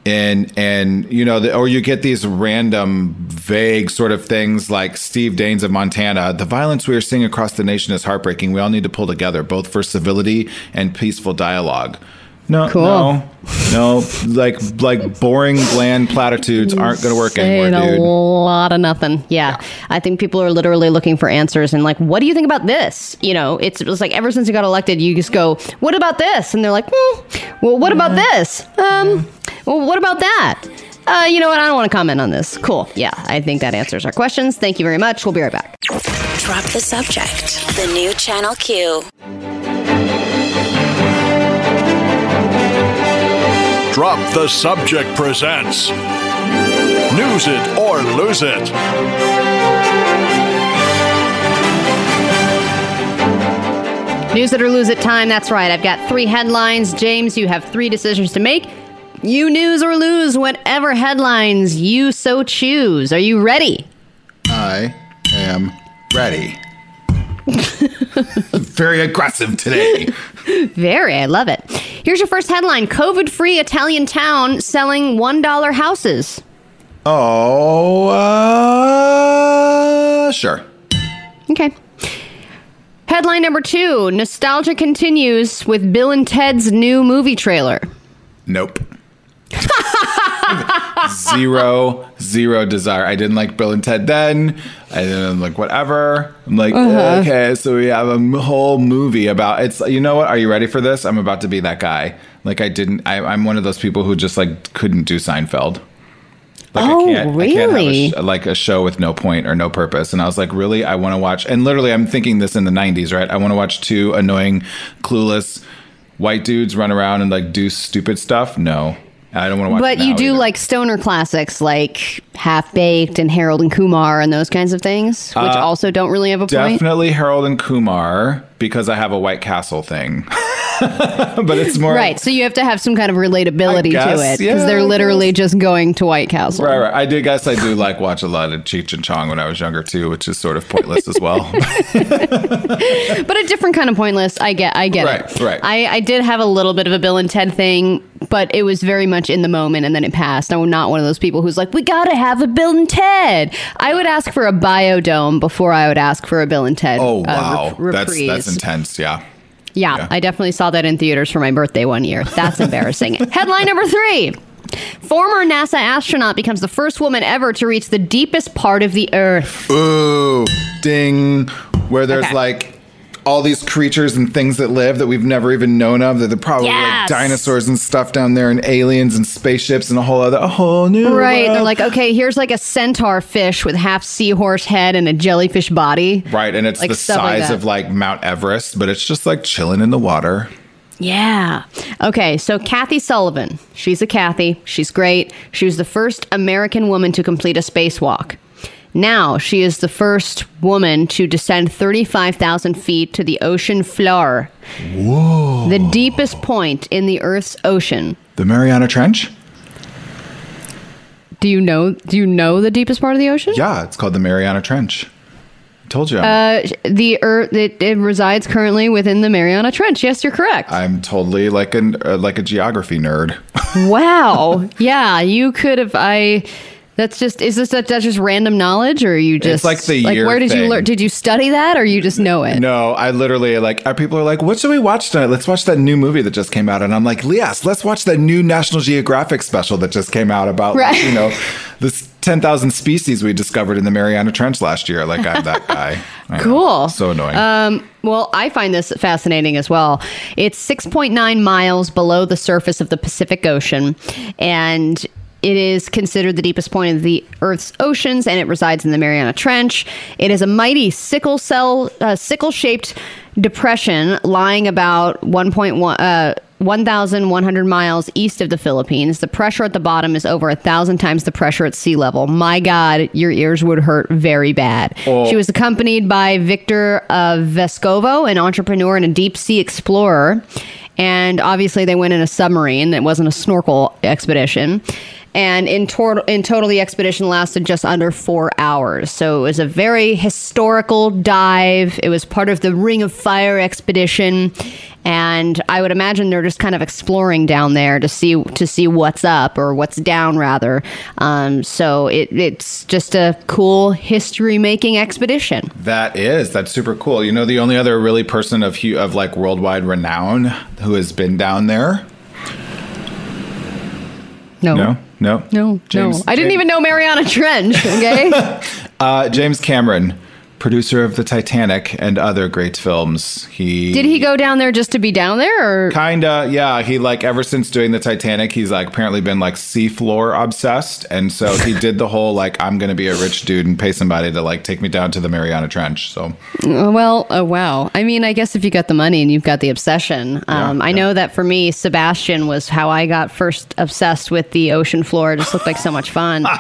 and and you know the, or you get these random vague sort of things like steve daines of montana the violence we are seeing across the nation is heartbreaking. We all need to pull together both for civility and peaceful dialogue no Cool. no no like like boring bland platitudes aren't going to work Saying anymore a lot of nothing. Yeah. I think people are literally looking for answers and like, what do you think about this? You know, it's just like ever since you got elected, you just go, what about this? And they're like, hmm, well, what about this? Um, well, what about that? Uh, you know what? I don't want to comment on this. Cool. Yeah, I think that answers our questions. Thank you very much. We'll be right back. Drop the subject. The new Channel Q. Drop the Subject presents News It or Lose It. News it or lose it time. That's right. I've got three headlines. James, you have three decisions to make. You news or lose whatever headlines you so choose. Are you ready? i am ready very aggressive today Very. I love it. Here's your first headline COVID free Italian town selling $1 houses. oh uh sure Okay. Headline number two Nostalgia continues with Bill and Ted's new movie trailer. Nope. zero, zero desire. I didn't like Bill and Ted then. I didn't like whatever. I'm like, uh-huh. okay, so we have a whole movie about it's. You know what? Are you ready for this? I'm about to be that guy. Like I didn't. I, I'm one of those people who just like couldn't do Seinfeld. Like Oh, I can't, I can't have really? a sh- like a show with no point or no purpose. And I was like, really? I want to watch. And literally, I'm thinking this in the 90s, right? I want to watch two annoying, clueless white dudes run around and like do stupid stuff. No, I don't want to watch. But it you do either. like stoner classics like Half Baked and Harold and Kumar and those kinds of things, which uh, also don't really have a point. definitely Harold and Kumar because I have a White Castle thing. but it's more Right. So you have to have some kind of relatability I to it because yeah, they're literally just going to White Castle. Right, right. I do guess I do like watch a lot of Cheech and Chong when I was younger too, which is sort of pointless as well. but a different kind of pointless. I get, I get Right, it. right. I, I did have a little bit of a Bill and Ted thing, but it was very much in the moment, and then it passed. I'm not one of those people who's like, we gotta have a Bill and Ted. I would ask for a Bio-Dome before I would ask for a Bill and Ted. oh uh, wow, rep- that's that's intense. Yeah. Yeah, Yeah. I definitely saw that in theaters for my birthday one year. That's embarrassing. Headline number three. Former NASA astronaut becomes the first woman ever to reach the deepest part of the Earth. Ooh, ding. Where there's Okay. like all these creatures and things that live that we've never even known of. That they're probably Yes. like dinosaurs and stuff down there, and aliens and spaceships and a whole other, a whole new Right. They're like, okay, here's like a centaur fish with half seahorse head and a jellyfish body. right, and it's like the stuff like size of like Mount Everest, but it's just like chilling in the water. Yeah. Okay, so Kathy Sullivan. She's a Kathy. She's great. She was the first American woman to complete a spacewalk. Now she is the first woman to descend 35,000 feet to the ocean floor. Whoa. The deepest point in the Earth's ocean. The Mariana Trench. Do you know do you know the deepest part of the ocean? Yeah, it's called the Mariana Trench. I told you. Uh, the Earth it, it resides currently within the Mariana Trench. Yes, you're correct. I'm totally like an uh, like a geography nerd. Wow. yeah, you could have. I. That's just. Is this that, that's just random knowledge, or you just like the like where did you learn? Did you study that, or you just know it? No, I literally like our people are like, "What should we watch tonight? Let's watch that new movie that just came out." And I'm like, "Yes, let's watch that new National Geographic special that just came out about Right. you know this 10,000 species we discovered in the Mariana Trench last year." Like I'm that guy. Know. Cool. So annoying. Um, well, I find this fascinating as well. It's 6.9 miles below the surface of the Pacific Ocean, and it is considered the deepest point of the Earth's oceans, and it resides in the Mariana Trench. It is a mighty sickle cell, uh, sickle-shaped depression lying about 1.1. Uh, 1,100 miles east of the Philippines. The pressure at the bottom is over a thousand times the pressure at sea level. My God, your ears would hurt very bad. Oh. She was accompanied by Victor uh, Vescovo, an entrepreneur and a deep sea explorer. And obviously, they went in a submarine. It wasn't a snorkel expedition. And in, tor- in total, the expedition lasted just under four hours. So it was a very historical dive. It was part of the Ring of Fire expedition. And I would imagine they're just kind of exploring down there to see to see what's up or what's down, rather. Um, so it, it's just a cool history making expedition. That is that's super cool. You know, the only other really person of of like worldwide renown who has been down there. No, No, no, no, James- no. I didn't James- even know Mariana Trench. Okay. Uh, James Cameron, producer of the Titanic and other great films. He Did he go down there just to be down there, or Kinda, yeah. He like ever since doing the Titanic, he's like apparently been like seafloor obsessed, and so he did the whole like I'm gonna be a rich dude and pay somebody to like take me down to the Mariana Trench. So Uh, Well, oh wow. I mean, I guess if you got the money and you've got the obsession, um, Yeah, I yeah. know that for me, Sebastian was how I got first obsessed with the ocean floor. It just looked like so much fun.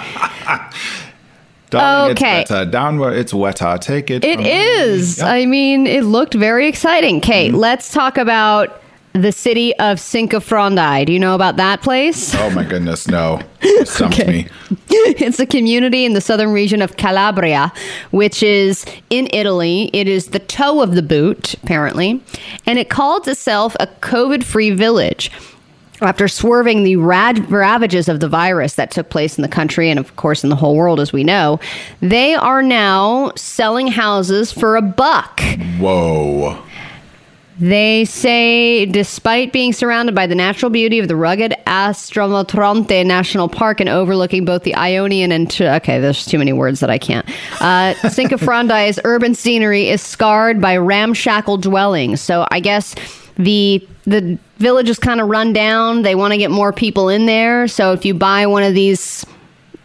Darling, Okay. it's wetter. downward, it's wetter. Take it. It from me. I mean, it looked very exciting. Kate, Mm-hmm. let's talk about the city of Cinque Frondi. Do you know about that place? Oh my goodness, no! Stumped me. it's a community in the southern region of Calabria, which is in Italy. It is the toe of the boot, apparently, and it calls itself a COVID free village. After swerving the rad- ravages of the virus that took place in the country and, of course, in the whole world, as we know, they are now selling houses for a buck. Whoa! They say, despite being surrounded by the natural beauty of the rugged Astromontronte National Park and overlooking both the Ionian and t- okay, there's too many words that I can't. Uh, Cinque Frondi's urban scenery is scarred by ramshackle dwellings. So I guess the the village is kind of run down. They want to get more people in there. So if you buy one of these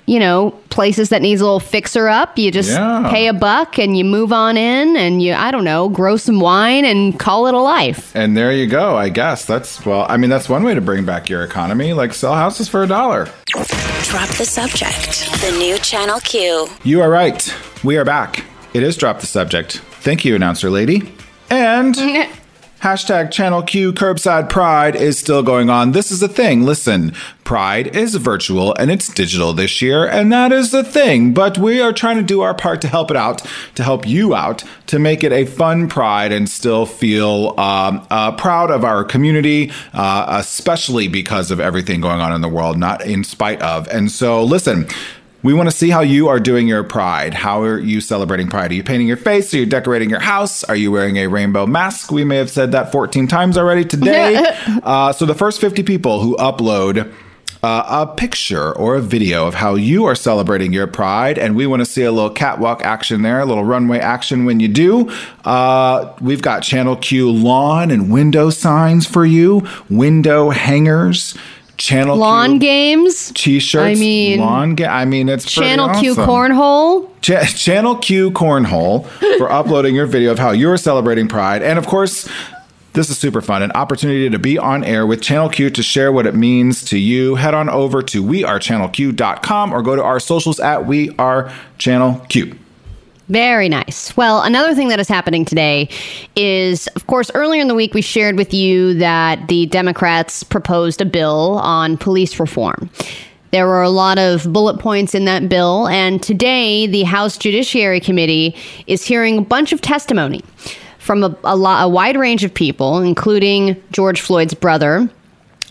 you know, places that needs a little fixer up. You just Yeah. pay a buck and you move on in and you, I don't know, grow some wine and call it a life. And there you go. I guess that's well. I mean, that's one way to bring back your economy. Like sell houses for a dollar. Drop the subject. The new Channel Q. You are right. We are back. It is drop the subject. Thank you, announcer lady. And hashtag Channel Q Curbside Pride is still going on. This is the thing. Listen, Pride is virtual and it's digital this year, and that is the thing. But we are trying to do our part to help it out, to help you out, to make it a fun Pride and still feel um, uh, proud of our community, uh, especially because of everything going on in the world, not in spite of. And so, listen. We want to see how you are doing your pride. How are you celebrating pride? Are you painting your face? Are you decorating your house? Are you wearing a rainbow mask? We may have said that 14 times already today. uh, so, the first 50 people who upload uh, a picture or a video of how you are celebrating your pride, and we want to see a little catwalk action there, a little runway action when you do. Uh, we've got Channel Q lawn and window signs for you, window hangers. Channel Lawn Q games, t-shirts. I mean, lawn ga- I mean, it's Channel Q cornhole. Ch- Channel Q cornhole for uploading your video of how you're celebrating Pride, and of course. This is super fun. An opportunity to be on air with Channel Q to share what it means to you. Head on over to wearechannelq.com or go to our socials at We Are Channel Q. Very nice. Well, another thing that is happening today is, of course, earlier in the week we shared with you that the Democrats proposed a bill on police reform. There were a lot of bullet points in that bill, and today the House Judiciary Committee is hearing a bunch of testimony from a, a, a wide range of people, including George Floyd's brother,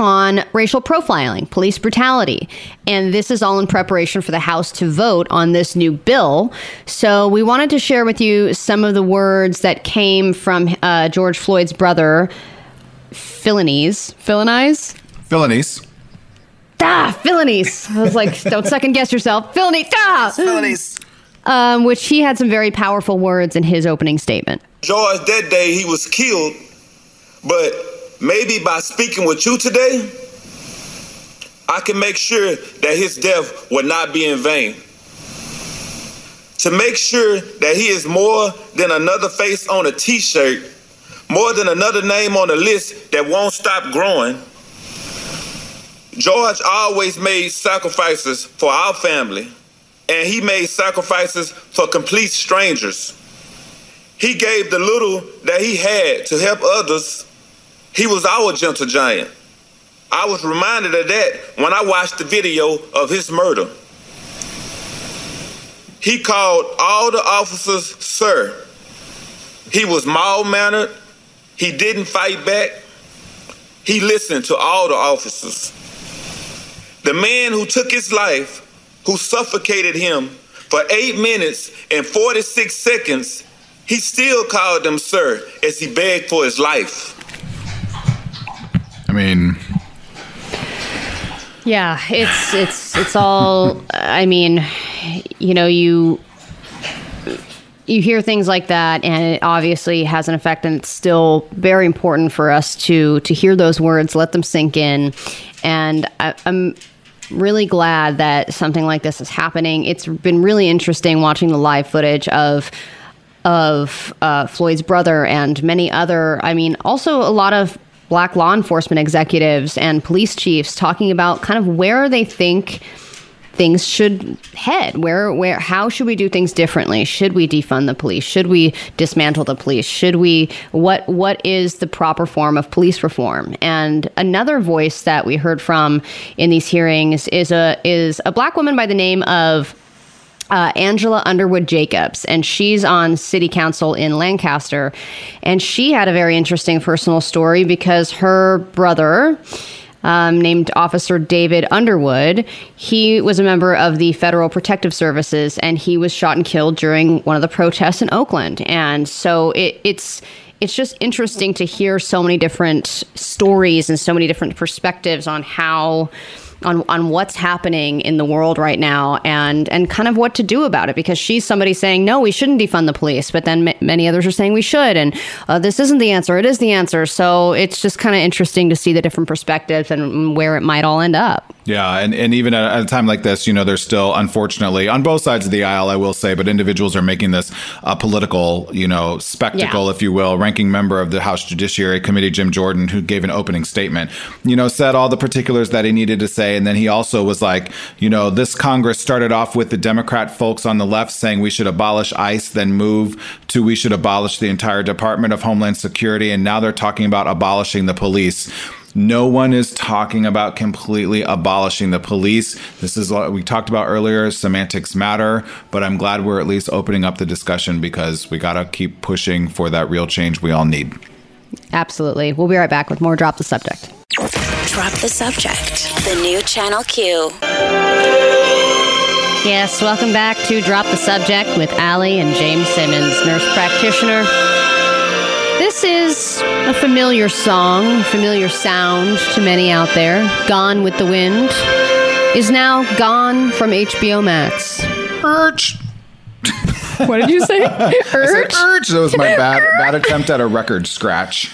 on racial profiling, police brutality. And this is all in preparation for the House to vote on this new bill. So we wanted to share with you some of the words that came from uh, George Floyd's brother, Philonise. Philonise? Philonies. Ah, Philonise. I was like, don't second guess yourself. Philonise. Ah! Philonies. Um, which he had some very powerful words in his opening statement. George, that day he was killed, but maybe by speaking with you today, I can make sure that his death will not be in vain. To make sure that he is more than another face on a t shirt, more than another name on a list that won't stop growing. George always made sacrifices for our family, and he made sacrifices for complete strangers. He gave the little that he had to help others. He was our gentle giant. I was reminded of that when I watched the video of his murder. He called all the officers sir. He was mild mannered. He didn't fight back. He listened to all the officers. The man who took his life, who suffocated him for eight minutes and 46 seconds, he still called them sir as he begged for his life. I mean, Yeah, it's it's it's all. I mean, you know, you you hear things like that, and it obviously has an effect, and it's still very important for us to to hear those words, let them sink in, and I, I'm really glad that something like this is happening. It's been really interesting watching the live footage of of uh, Floyd's brother and many other. I mean, also a lot of black law enforcement executives and police chiefs talking about kind of where they think things should head where where how should we do things differently? Should we defund the police? Should we dismantle the police? Should we what what is the proper form of police reform? And another voice that we heard from in these hearings is a is a black woman by the name of uh, Angela Underwood Jacobs, and she's on city council in Lancaster. And she had a very interesting personal story because her brother, um, named Officer David Underwood, he was a member of the Federal Protective Services, and he was shot and killed during one of the protests in Oakland. And so it, it's it's just interesting to hear so many different stories and so many different perspectives on how on on what's happening in the world right now and and kind of what to do about it because she's somebody saying no we shouldn't defund the police but then m- many others are saying we should and uh, this isn't the answer it is the answer. So it's just kind of interesting to see the different perspectives and where it might all end up Yeah, and, and even at a time like this, you know, there's still, unfortunately, on both sides of the aisle, I will say, but individuals are making this a political, you know, spectacle, Yeah. if you will. Ranking member of the House Judiciary Committee, Jim Jordan, who gave an opening statement, you know, said all the particulars that he needed to say. And then he also was like, you know, this Congress started off with the Democrat folks on the left saying we should abolish ICE, then move to we should abolish the entire Department of Homeland Security. And now they're talking about abolishing the police. No one is talking about completely abolishing the police. This is what we talked about earlier. Semantics matter, but I'm glad we're at least opening up the discussion because we got to keep pushing for that real change we all need. absolutely we'll be right back with more drop the subject Drop the subject. The new Channel Q. Yes, welcome back to Drop the Subject with Allie and James Simmons, nurse practitioner. This is a familiar song, familiar sound to many out there. Gone with the Wind is now gone from HBO Max. Urge. What did you say? Urge? Urge. That was my bad bad attempt at a record scratch.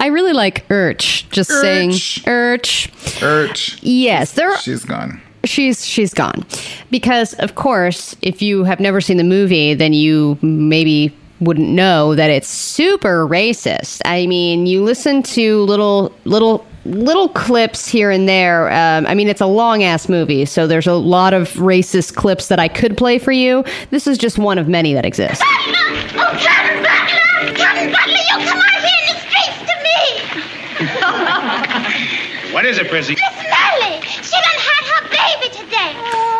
I really like Urge. Just saying Urge. Urge. Urge. Yes, there She's gone. she's she's gone because of course if you have never seen the movie then you maybe wouldn't know that it's super racist i mean you listen to little little little clips here and there um, i mean it's a long ass movie so there's a lot of racist clips that i could play for you this is just one of many that exist Oh, Captain Butler! Captain Butler, you come out here in the to me! What is it, Prissy? Miss Melly, she done had her baby today.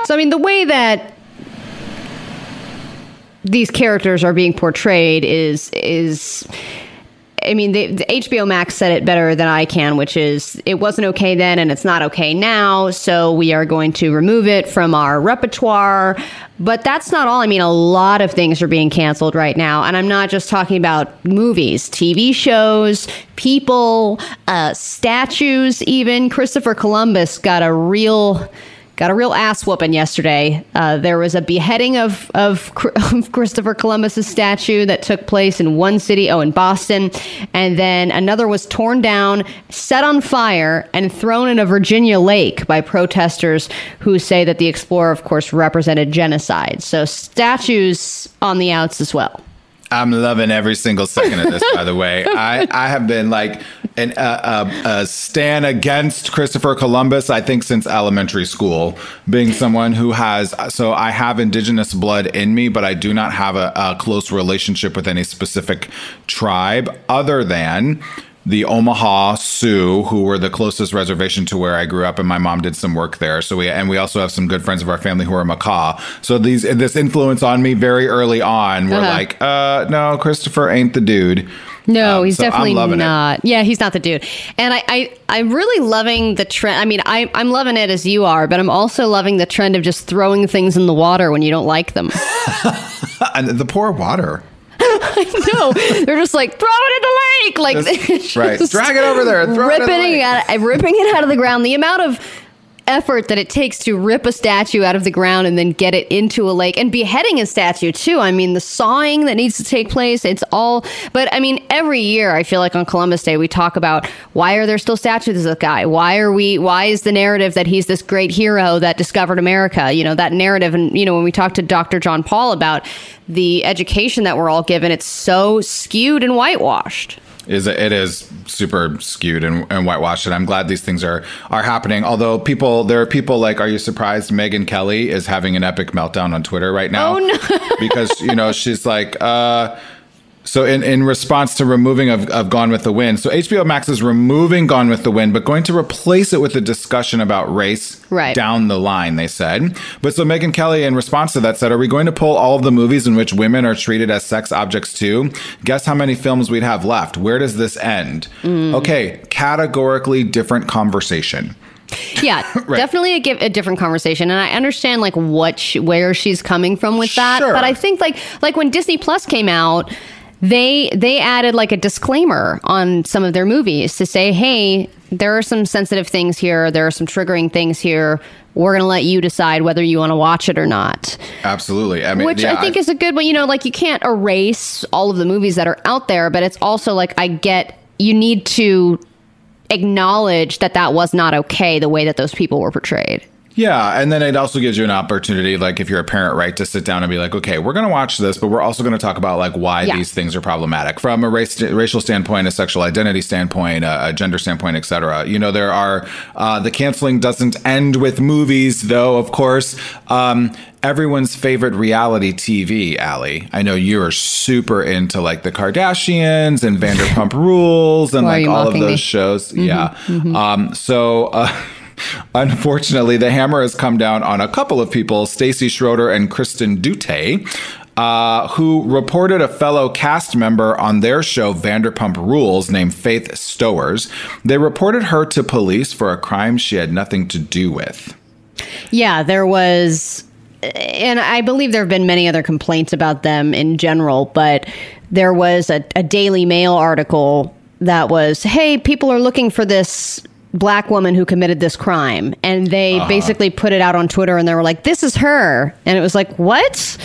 So I mean, the way that these characters are being portrayed is is. I mean, the, HBO Max said it better than I can, which is it wasn't okay then and it's not okay now. So we are going to remove it from our repertoire. But that's not all. I mean, a lot of things are being canceled right now. And I'm not just talking about movies, TV shows, people, uh, statues, even. Christopher Columbus got a real got a real ass whooping yesterday. Uh, there was a beheading of, of of Christopher Columbus's statue that took place in one city, oh, in Boston, and then another was torn down, set on fire, and thrown in a Virginia lake by protesters who say that the explorer, of course, represented genocide. So statues on the outs as well. I'm loving every single second of this. By the way, I I have been like an uh, uh, a stand against Christopher Columbus. I think since elementary school, being someone who has so I have indigenous blood in me, but I do not have a, a close relationship with any specific tribe other than the Omaha Sioux, who were the closest reservation to where I grew up, and my mom did some work there. So we and we also have some good friends of our family who are Makah. So these this influence on me very early on. We're Uh-huh. like, uh, no, Christopher ain't the dude. No, Um, he's so definitely loving it. not. Yeah, he's not the dude. And I, I, I'm really loving the trend. I mean, I, I'm loving it as you are, but I'm also loving the trend of just throwing things in the water when you don't like them. And the poor water. no, they're just like throw it in the lake, like Just- right. Drag it over there, throw it in the ripping lake. out, ripping it out of the ground. The amount of effort that it takes to rip a statue out of the ground and then get it into a lake and beheading a statue too. I mean, the sawing that needs to take place, it's all, but I mean, every year I feel like on Columbus Day, we talk about why are there still statues of this guy? Why are we, why is the narrative that he's this great hero that discovered America? You know, that narrative. And, you know, when we talk to Dr. John Paul about the education that we're all given, it's so skewed and whitewashed. Is it is super skewed and, and whitewashed and i'm glad these things are are happening although people there are people like are you surprised Megyn Kelly is having an epic meltdown on twitter right now Oh, no. because you know she's like uh so in, in response to removing of, of Gone with the Wind, so HBO Max is removing Gone with the Wind, but going to replace it with a discussion about race Right. down the line, they said. But so Megyn Kelly, in response to that, said, Are we going to pull all of the movies in which women are treated as sex objects too? Guess how many films we'd have left? Where does this end? Mm. Okay, categorically different conversation. Yeah, definitely a, give, a different conversation, and I understand like what she, where she's coming from with that. Sure. But I think like like when Disney Plus came out, they they added like a disclaimer on some of their movies to say, hey, there are some sensitive things here, there are some triggering things here. We're going to let you decide whether you want to watch it or not. Absolutely. I mean, Which yeah, I think is a good one. You know, like you can't erase all of the movies that are out there, but it's also like I get you need to acknowledge that that was not okay the way that those people were portrayed. Yeah, and then it also gives you an opportunity, like if you're a parent, right, to sit down and be like, okay, we're going to watch this, but we're also going to talk about like why Yeah. these things are problematic from a race, racial standpoint, a sexual identity standpoint, a, a gender standpoint, etc. You know, there are uh, the canceling doesn't end with movies, though. Of course, um, everyone's favorite reality TV, Allie. I know you are super into like the Kardashians and Vanderpump Rules and Why like all of mocking me? those shows. Yeah. Um, so. Uh, Unfortunately, the hammer has come down on a couple of people, Stassi Schroeder and Kristen Doute, uh, who reported a fellow cast member on their show Vanderpump Rules named Faith Stowers. They reported her to police for a crime she had nothing to do with. Yeah, there was, and I believe there have been many other complaints about them in general, but there was a, a Daily Mail article that was, hey, people are looking for this black woman who committed this crime. And they basically put it out on Twitter and they were like, this is her. And it was like, what?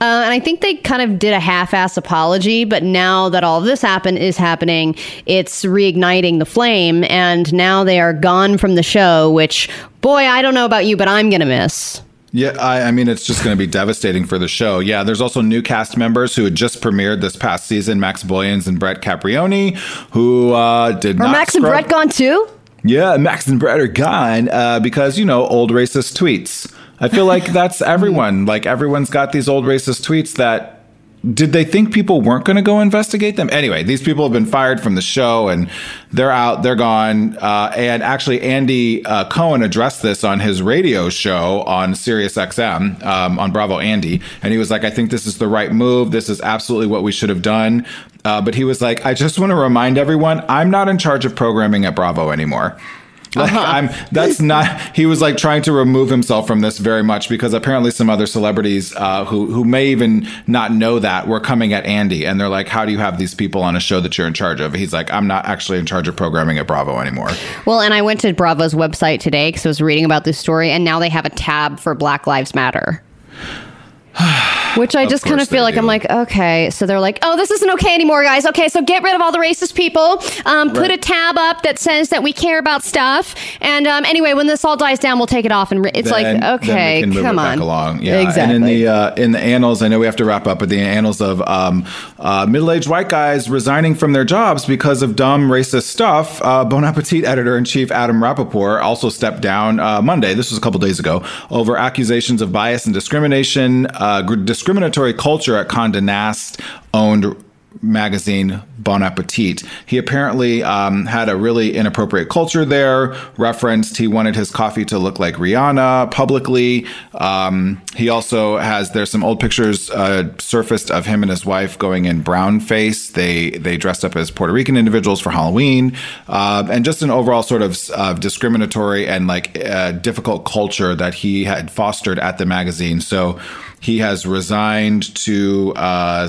Uh, and I think they kind of did a half-ass apology, but now that all this happen is happening, it's reigniting the flame, and now they are gone from the show. Which, boy, I don't know about you, but I'm gonna miss. Yeah, I, I mean, it's just going to be devastating for the show. Yeah, there's also new cast members who had just premiered this past season Max Boyens and Brett Caprioni, who uh, did Are not. Max and Brett gone too? Yeah, Max and Brett are gone uh, because, you know, old racist tweets. I feel like that's everyone. Like, everyone's got these old racist tweets that. Did they think people weren't going to go investigate them? Anyway, these people have been fired from the show and they're out, they're gone. Uh, and actually, Andy uh, Cohen addressed this on his radio show on Sirius XM um, on Bravo Andy. And he was like, I think this is the right move. This is absolutely what we should have done. Uh, but he was like, I just want to remind everyone, I'm not in charge of programming at Bravo anymore. Like, I'm that's not he was like trying to remove himself from this very much because apparently some other celebrities uh, who who may even not know that were coming at Andy and they're like how do you have these people on a show that you're in charge of he's like I'm not actually in charge of programming at Bravo anymore Well, and I went to Bravo's website today because I was reading about this story, and now they have a tab for Black Lives Matter. Which I just kind of feel like I'm like, okay. So they're like, oh, this isn't okay anymore, guys. Okay, so get rid of all the racist people. Um, Put a tab up that says that we care about stuff. And um, anyway, when this all dies down, we'll take it off. And re- it's then- like, okay, we can move come on. along. Yeah, exactly. And in the uh, in the annals, I know we have to wrap up, but the annals of um, uh, middle aged white guys resigning from their jobs because of dumb racist stuff. Uh, bon Appetit editor in chief Adam Rapoport also stepped down uh, Monday. This was a couple days ago over accusations of bias and discrimination, uh, discriminatory culture at Condé Nast owned magazine Bon Appetit. He apparently um, had a really inappropriate culture there. Referenced he wanted his coffee to look like Rihanna publicly. Um, he also has there's some old pictures uh, surfaced of him and his wife going in brown face. They they dressed up as Puerto Rican individuals for Halloween, uh, and just an overall sort of uh, discriminatory and like uh, difficult culture that he had fostered at the magazine. So he has resigned to. Uh,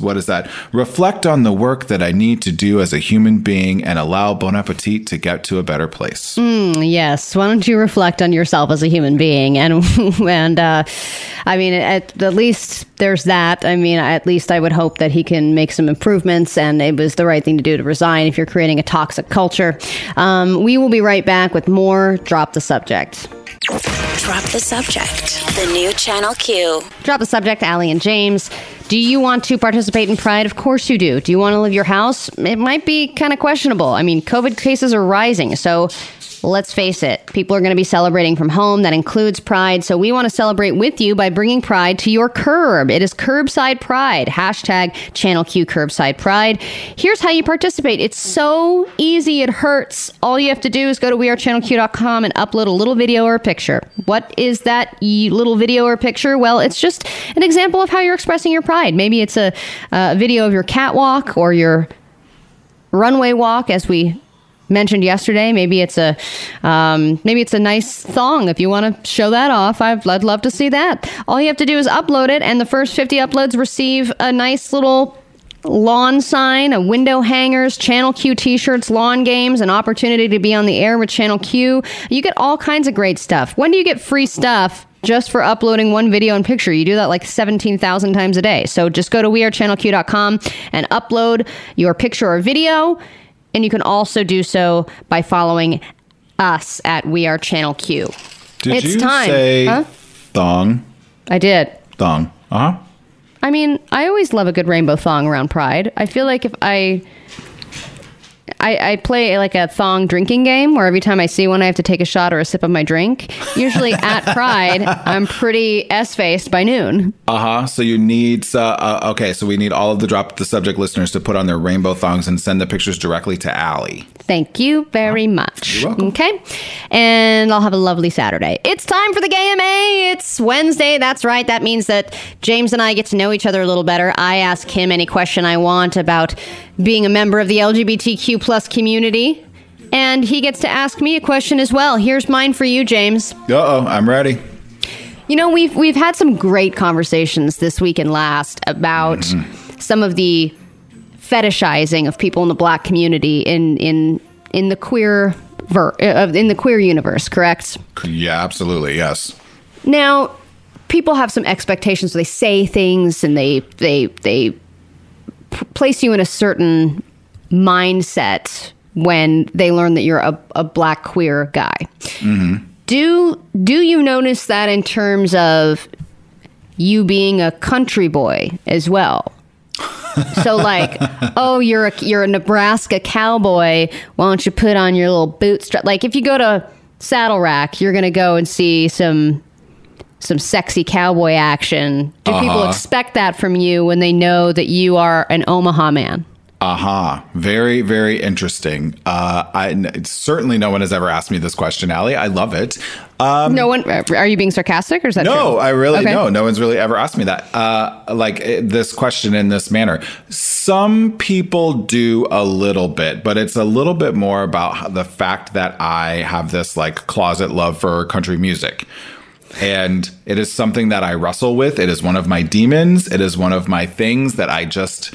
what is that? Reflect on the work that I need to do as a human being and allow Bon Appetit to get to a better place. Yes. Why don't you reflect on yourself as a human being? And and uh, I mean, at the least there's that. I mean, at least I would hope that he can make some improvements. And it was the right thing to do to resign if you're creating a toxic culture. Um, we will be right back with more. Drop the subject. Drop the subject. The new Channel Q. Drop the subject, Allie and James. Do you want to participate in Pride? Of course you do. Do you want to leave your house? It might be kind of questionable. I mean, COVID cases are rising, so let's face it. People are going to be celebrating from home. That includes Pride. So we want to celebrate with you by bringing Pride to your curb. It is Curbside Pride. Hashtag Channel Q Curbside Pride. Here's how you participate. It's so easy. It hurts. All you have to do is go to wearechannelq.com and upload a little video or a picture. What is that little video or picture? Well, it's just an example of how you're expressing your pride. Maybe it's a, a video of your catwalk or your runway walk, as we mentioned yesterday. Maybe it's a um, maybe it's a nice thong. If you want to show that off, I'd, I'd love to see that. All you have to do is upload it, and the first 50 uploads receive a nice little lawn sign, a window hangers, Channel Q t-shirts, lawn games, an opportunity to be on the air with Channel Q. You get all kinds of great stuff. When do you get free stuff? Just for uploading one video and picture. You do that like 17,000 times a day. So just go to wearechannelq.com and upload your picture or video. And you can also do so by following us at We Are Channel Q. Did it's you time. say Huh? thong? I did. Thong. Uh huh. I mean, I always love a good rainbow thong around Pride. I feel like if I, I, I play like a thong drinking game where every time I see one, I have to take a shot or a sip of my drink. Usually at Pride, I'm pretty s faced by noon. Uh huh. So you need, uh, uh, okay, so we need all of the drop the subject listeners to put on their rainbow thongs and send the pictures directly to Allie. Thank you very much. You're welcome. Okay. And I'll have a lovely Saturday. It's time for the GMA. It's Wednesday. That's right. That means that James and I get to know each other a little better. I ask him any question I want about being a member of the LGBTQ plus community. And he gets to ask me a question as well. Here's mine for you, James. Uh oh, I'm ready. You know, we've we've had some great conversations this week and last about some of the fetishizing of people in the black community in in in the queer ver- uh, in the queer universe, correct? Yeah, absolutely. Yes. Now, people have some expectations. They say things and they they they p- place you in a certain mindset when they learn that you're a, a black queer guy. Do do you notice that in terms of you being a country boy as well? So like, oh, you're a you're a Nebraska cowboy. Why don't you put on your little bootstrap? Like if you go to Saddle Rack, you're gonna go and see some some sexy cowboy action. Do people Uh-huh. expect that from you when they know that you are an Omaha man? Aha, uh-huh. very, very interesting. Uh, I certainly no one has ever asked me this question, Allie. I love it. Um, no one. Are you being sarcastic or is that no, true? I really Okay. no. No one's really ever asked me that. Uh, like eh, this question in this manner. Some people do a little bit, but it's a little bit more about the fact that I have this like closet love for country music. And it is something that I wrestle with. It is one of my demons. It is one of my things that I just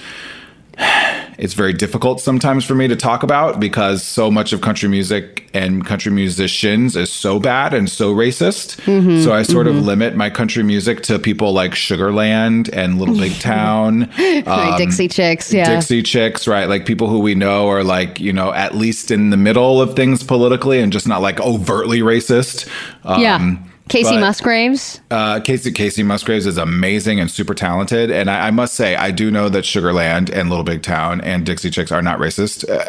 it's very difficult sometimes for me to talk about because so much of country music and country musicians is so bad and so racist. Mm-hmm, so I sort of limit my country music to people like Sugarland and Little Big Town. Um, Dixie Chicks, yeah. Dixie Chicks, right? Like people who we know are like, you know, at least in the middle of things politically and just not like overtly racist. Um, yeah. Kacey but- Musgraves. uh, Kacey Kacey Musgraves is amazing and super talented, and I, I must say I do know that Sugarland and Little Big Town and Dixie Chicks are not racist, uh,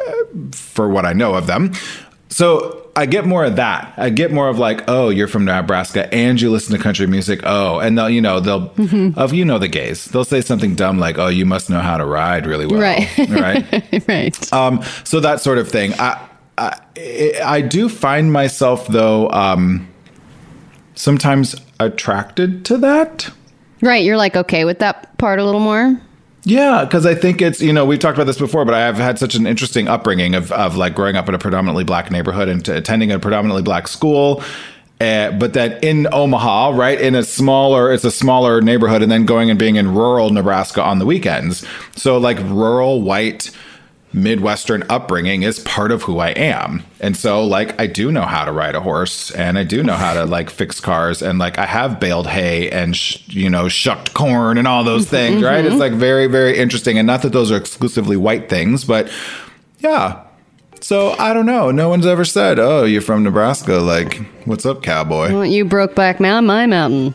for what I know of them. So I get more of that. I get more of like, oh, you're from Nebraska and you listen to country music. Oh, and they'll you know they'll of you know the gays. They'll say something dumb like, oh, you must know how to ride really well, Right. right. right. Um, so that sort of thing. I, I, I do find myself though, um, sometimes attracted to that. right. You're like okay with that part a little more. Yeah, because I think it's you know we've talked about this before, but I have had such an interesting upbringing of of like growing up in a predominantly black neighborhood and to attending a predominantly black school. Uh, but that in Omaha, right, in a smaller, it's a smaller neighborhood, and then going and being in rural Nebraska on the weekends. So like rural white Midwestern upbringing is part of who I am. And so like I do know how to ride a horse and I do know how to like fix cars and like I have baled hay and sh- you know shucked corn and all those things, mm-hmm. right? It's mm-hmm. like very very interesting and not that those are exclusively white things, but yeah. So I don't know. No one's ever said, "Oh, you're from Nebraska." Like, what's up, cowboy? Well, you broke back mountain, my mountain.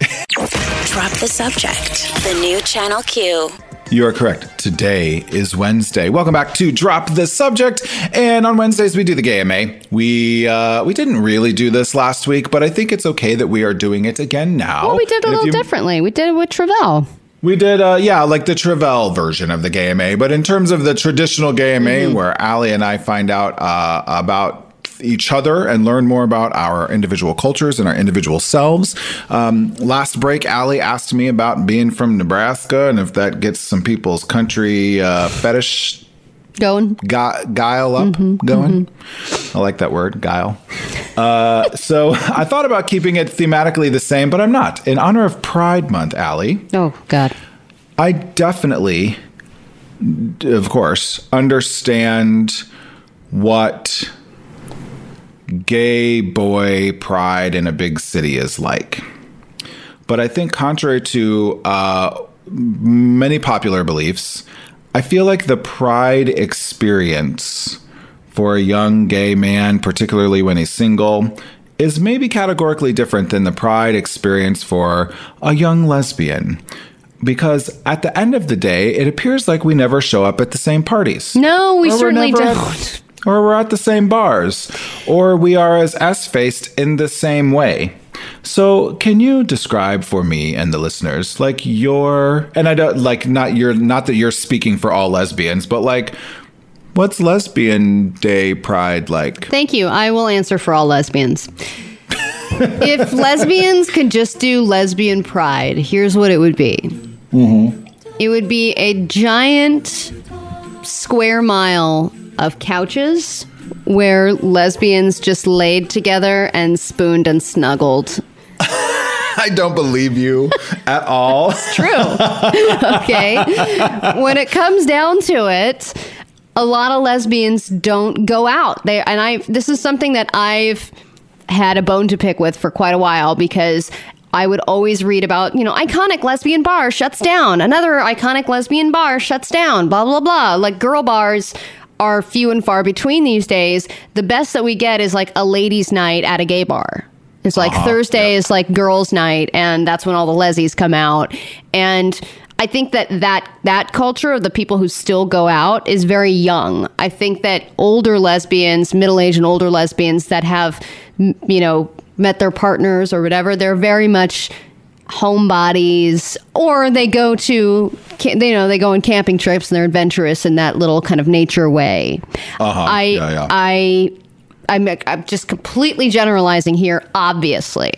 Drop the subject. The new Channel Q. You are correct. Today is Wednesday. Welcome back to Drop the Subject. And on Wednesdays we do the GMA. We uh, we didn't really do this last week, but I think it's okay that we are doing it again now. Well, we did a And little you- differently. We did it with Travell. We did, uh, yeah, like the Travell version of the GMA. But in terms of the traditional GMA, where Allie and I find out uh, about each other and learn more about our individual cultures and our individual selves. Um, last break, Allie asked me about being from Nebraska and if that gets some people's country uh, fetish Going. gu- guile up going. I like that word, guile. Uh, so I thought about keeping it thematically the same, but I'm not. In honor of Pride Month, Allie, Oh God. I definitely, of course, understand what gay boy pride in a big city is like. But I think, contrary to uh, many popular beliefs, I feel like the pride experience for a young gay man, particularly when he's single, is maybe categorically different than the pride experience for a young lesbian. Because at the end of the day, it appears like we never show up at the same parties. No, we certainly don't. Or we're at the same bars, or we are as S faced in the same way. So, can you describe for me and the listeners, like your, and I don't like not your, not that you're speaking for all lesbians, but like, what's lesbian day pride like? Thank you. I will answer for all lesbians. if lesbians could just do lesbian pride, here's what it would be. Mm-hmm. It would be a giant square mile of couches where lesbians just laid together and spooned and snuggled. I don't believe you at all. It's true. okay. When it comes down to it, a lot of lesbians don't go out. They and I this is something that I've had a bone to pick with for quite a while because I would always read about, you know, iconic lesbian bar shuts down, another iconic lesbian bar shuts down, blah blah blah. Like girl bars are few and far between these days. The best that we get is like a ladies' night at a gay bar. It's like uh-huh. Thursday is like girls' night, and that's when all the lesies come out. And I think that that that culture of the people who still go out is very young. I think that older lesbians, middle aged and older lesbians that have, you know, met their partners or whatever, they're very much homebodies, or they go to, you know, they go on camping trips and they're adventurous in that little kind of nature way. Uh-huh. I, Yeah, yeah. I, I'm, I'm just completely generalizing here, obviously.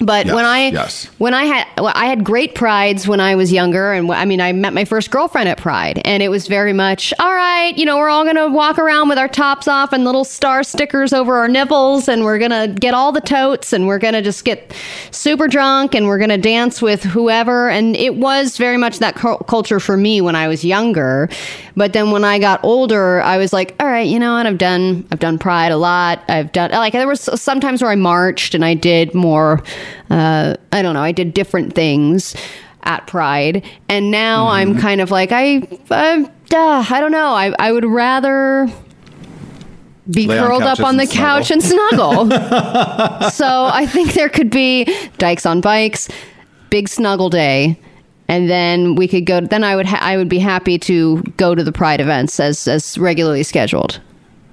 But Yes, when I yes. when I had well, I had great prides when I was younger, and I mean I met my first girlfriend at Pride, and it was very much all right. You know, we're all gonna walk around with our tops off and little star stickers over our nipples, and we're gonna get all the totes, and we're gonna just get super drunk, and we're gonna dance with whoever. And it was very much that cul- culture for me when I was younger. But then when I got older, I was like, all right, you know what? I've done I've done Pride a lot. I've done like there was sometimes where I marched and I did more. Uh, I don't know. I did different things at Pride, and now Mm-hmm. I'm kind of like I. Uh, duh, I don't know. I I would rather be Lay on curled up on the and couch and snuggle. so I think there could be dykes on bikes, big snuggle day, and then we could go. Then I would ha- I would be happy to go to the Pride events as as regularly scheduled.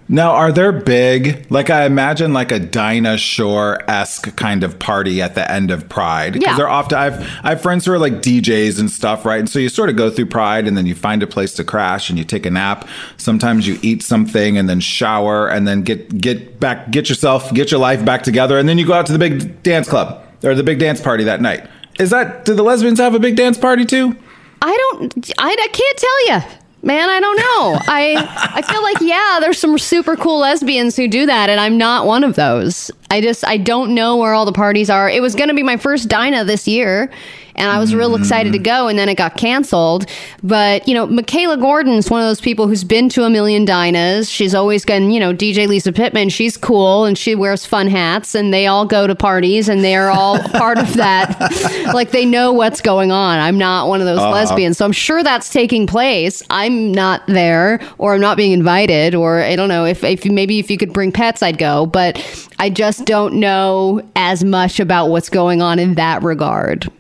Now, are there big, like I imagine, like a Dinah Shore esque kind of party at the end of Pride? Because Yeah. they're often, I've, I have friends who are like DJs and stuff, right? And so you sort of go through Pride and then you find a place to crash and you take a nap. Sometimes you eat something and then shower and then get, get back, get yourself, get your life back together. And then you go out to the big dance club or the big dance party that night. Is that, do the lesbians have a big dance party too? I don't. I, I can't tell you, man. I don't know. I I feel like yeah, there's some super cool lesbians who do that, and I'm not one of those. I just I don't know where all the parties are. It was going to be my first Dinah this year. And I was real mm-hmm. excited to go, and then it got canceled. But, you know, Michaela Gordon's one of those people who's been to a million Dinahs. She's always been, you know, DJ Lisa Pittman. She's cool and she wears fun hats, and they all go to parties, and they're all part of that. like, they know what's going on. I'm not one of those uh-huh. lesbians. So I'm sure that's taking place. I'm not there, or I'm not being invited, or I don't know if, if maybe if you could bring pets, I'd go. But I just don't know as much about what's going on in that regard.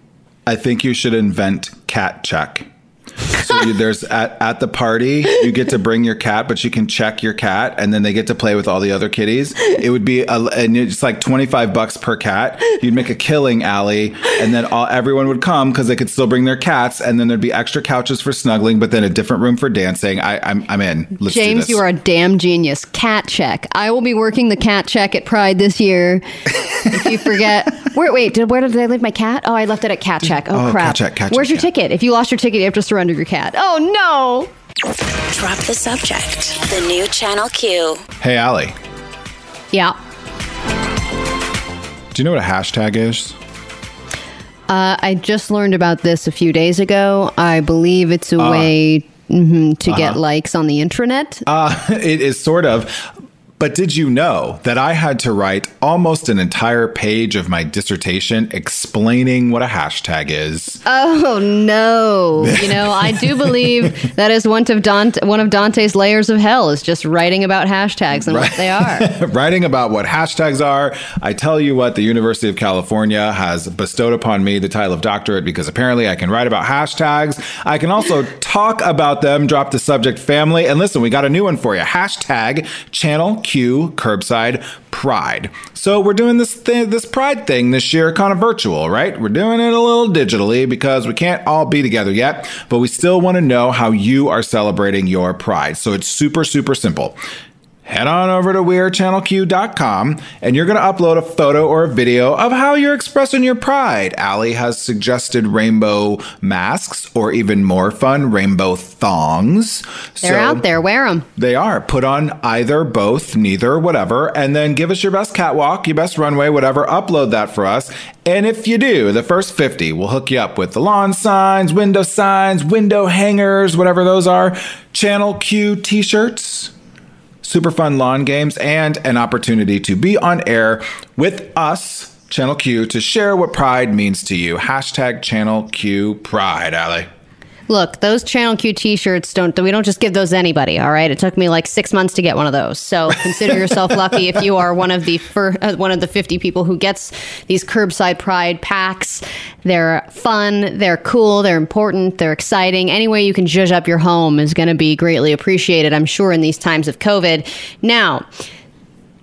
I think you should invent cat check. So you, there's at, at the party, you get to bring your cat, but you can check your cat, and then they get to play with all the other kitties. It would be, a, and it's like twenty five bucks per cat. You'd make a killing alley, and then all everyone would come because they could still bring their cats, and then there'd be extra couches for snuggling, but then a different room for dancing. I, I'm I'm in. Let's James, you are a damn genius. Cat check. I will be working the cat check at Pride this year. if you forget, where, wait, did, where did I leave my cat? Oh, I left it at cat check. Oh, Oh, crap. cat check, cat Where's your yeah. ticket? If you lost your ticket, you have to surrender your cat. Oh no. Drop the subject. The new Channel Q. Hey, Allie, Yeah. do you know what a hashtag is? Uh, I just learned about this a few days ago. I believe it's a way mhm, to get likes on the intranet. Uh, it is sort of. But did you know that I had to write almost an entire page of my dissertation explaining what a hashtag is? Oh no! You know, I do believe that is one of Dante, one of Dante's layers of hell is just writing about hashtags and what they are. Writing about what hashtags are. I tell you what, the University of California has bestowed upon me the title of doctorate because apparently I can write about hashtags. I can also talk about them, drop the subject family. And listen, we got a new one for you. Hashtag channel Q curbside pride. So we're doing this thing, this pride thing this year kind of virtual, right? We're doing it a little digitally because we can't all be together yet, but we still want to know how you are celebrating your pride. So it's super, super simple head on over to wearechannelq.com and you're going to upload a photo or a video of how you're expressing your pride. Allie has suggested rainbow masks or even more fun, rainbow thongs. They're out there. Wear them. They are. Put on either, both, neither, whatever, and then give us your best catwalk, your best runway, whatever. Upload that for us. And if you do, the first 50, we'll hook you up with the lawn signs, window signs, window hangers, whatever those are, Channel Q t shirts super fun lawn games, and an opportunity to be on air with us, Channel Q, to share what pride means to you. Hashtag Channel Q Pride, Allie. Look, those Channel Q T-shirts don't. We don't just give those to anybody. All right, it took me like six months to get one of those. So consider yourself lucky if you are one of the fir- uh, one of the fifty people who gets these curbside pride packs. They're fun. They're cool. They're important. They're exciting. Any way you can zhuzh up your home is going to be greatly appreciated. I'm sure in these times of COVID. Now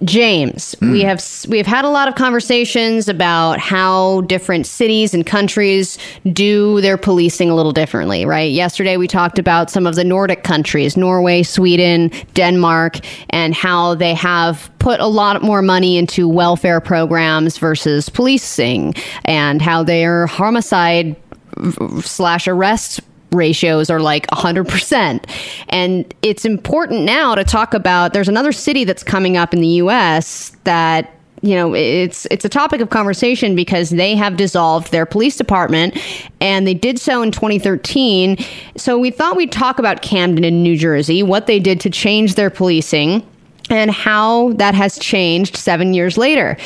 James, we hmm. have we have had a lot of conversations about how different cities and countries do their policing a little differently, right? Yesterday we talked about some of the Nordic countries, Norway, Sweden, Denmark, and how they have put a lot more money into welfare programs versus policing and how their homicide slash arrest ratios are like 100%. And it's important now to talk about there's another city that's coming up in the US that you know it's it's a topic of conversation because they have dissolved their police department and they did so in 2013 so we thought we'd talk about Camden in New Jersey what they did to change their policing and how that has changed 7 years later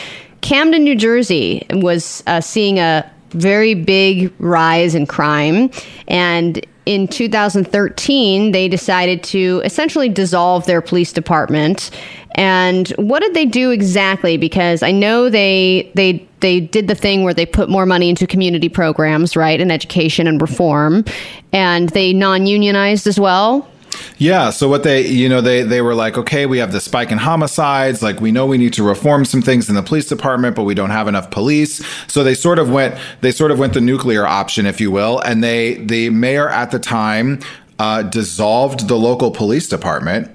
Camden New Jersey was uh, seeing a very big rise in crime. And in 2013, they decided to essentially dissolve their police department. And what did they do exactly? Because I know they they they did the thing where they put more money into community programs, right, and education and reform, and they non-unionized as well. Yeah. So what they, you know, they they were like, okay, we have the spike in homicides. Like we know we need to reform some things in the police department, but we don't have enough police. So they sort of went, they sort of went the nuclear option, if you will. And they, the mayor at the time, uh, dissolved the local police department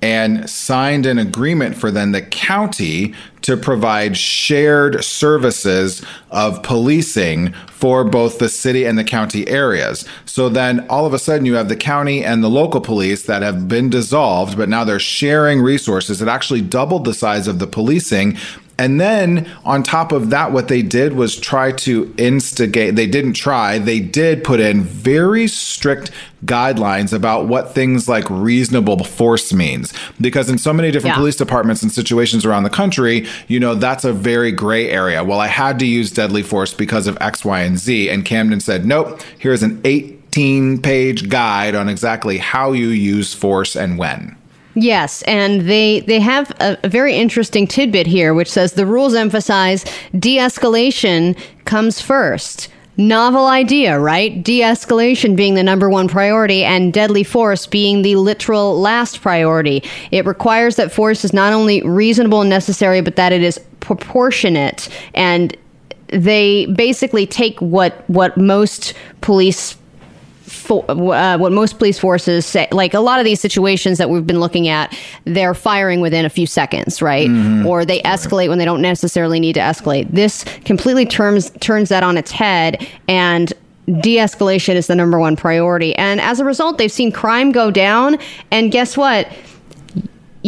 and signed an agreement for then the county to provide shared services of policing for both the city and the county areas. So then all of a sudden you have the county and the local police that have been dissolved, but now they're sharing resources. It actually doubled the size of the policing. And then on top of that, what they did was try to instigate, they didn't try, they did put in very strict guidelines about what things like reasonable force means. Because in so many different Yeah. police departments and situations around the country, you know, that's a very gray area. Well, I had to use deadly force because of X, Y, and Z. And Camden said, nope, here's an 18 page guide on exactly how you use force and when. Yes, and they they have a, a very interesting tidbit here, which says the rules emphasize de-escalation comes first. Novel idea, right? De-escalation being the number one priority, and deadly force being the literal last priority. It requires that force is not only reasonable and necessary, but that it is proportionate. And they basically take what what most police for, uh, what most police forces say, like a lot of these situations that we've been looking at, they're firing within a few seconds, right? Or they escalate when they don't necessarily need to escalate. This completely turns turns that on its head and de-escalation is the number one priority. And as a result, they've seen crime go down. And guess what?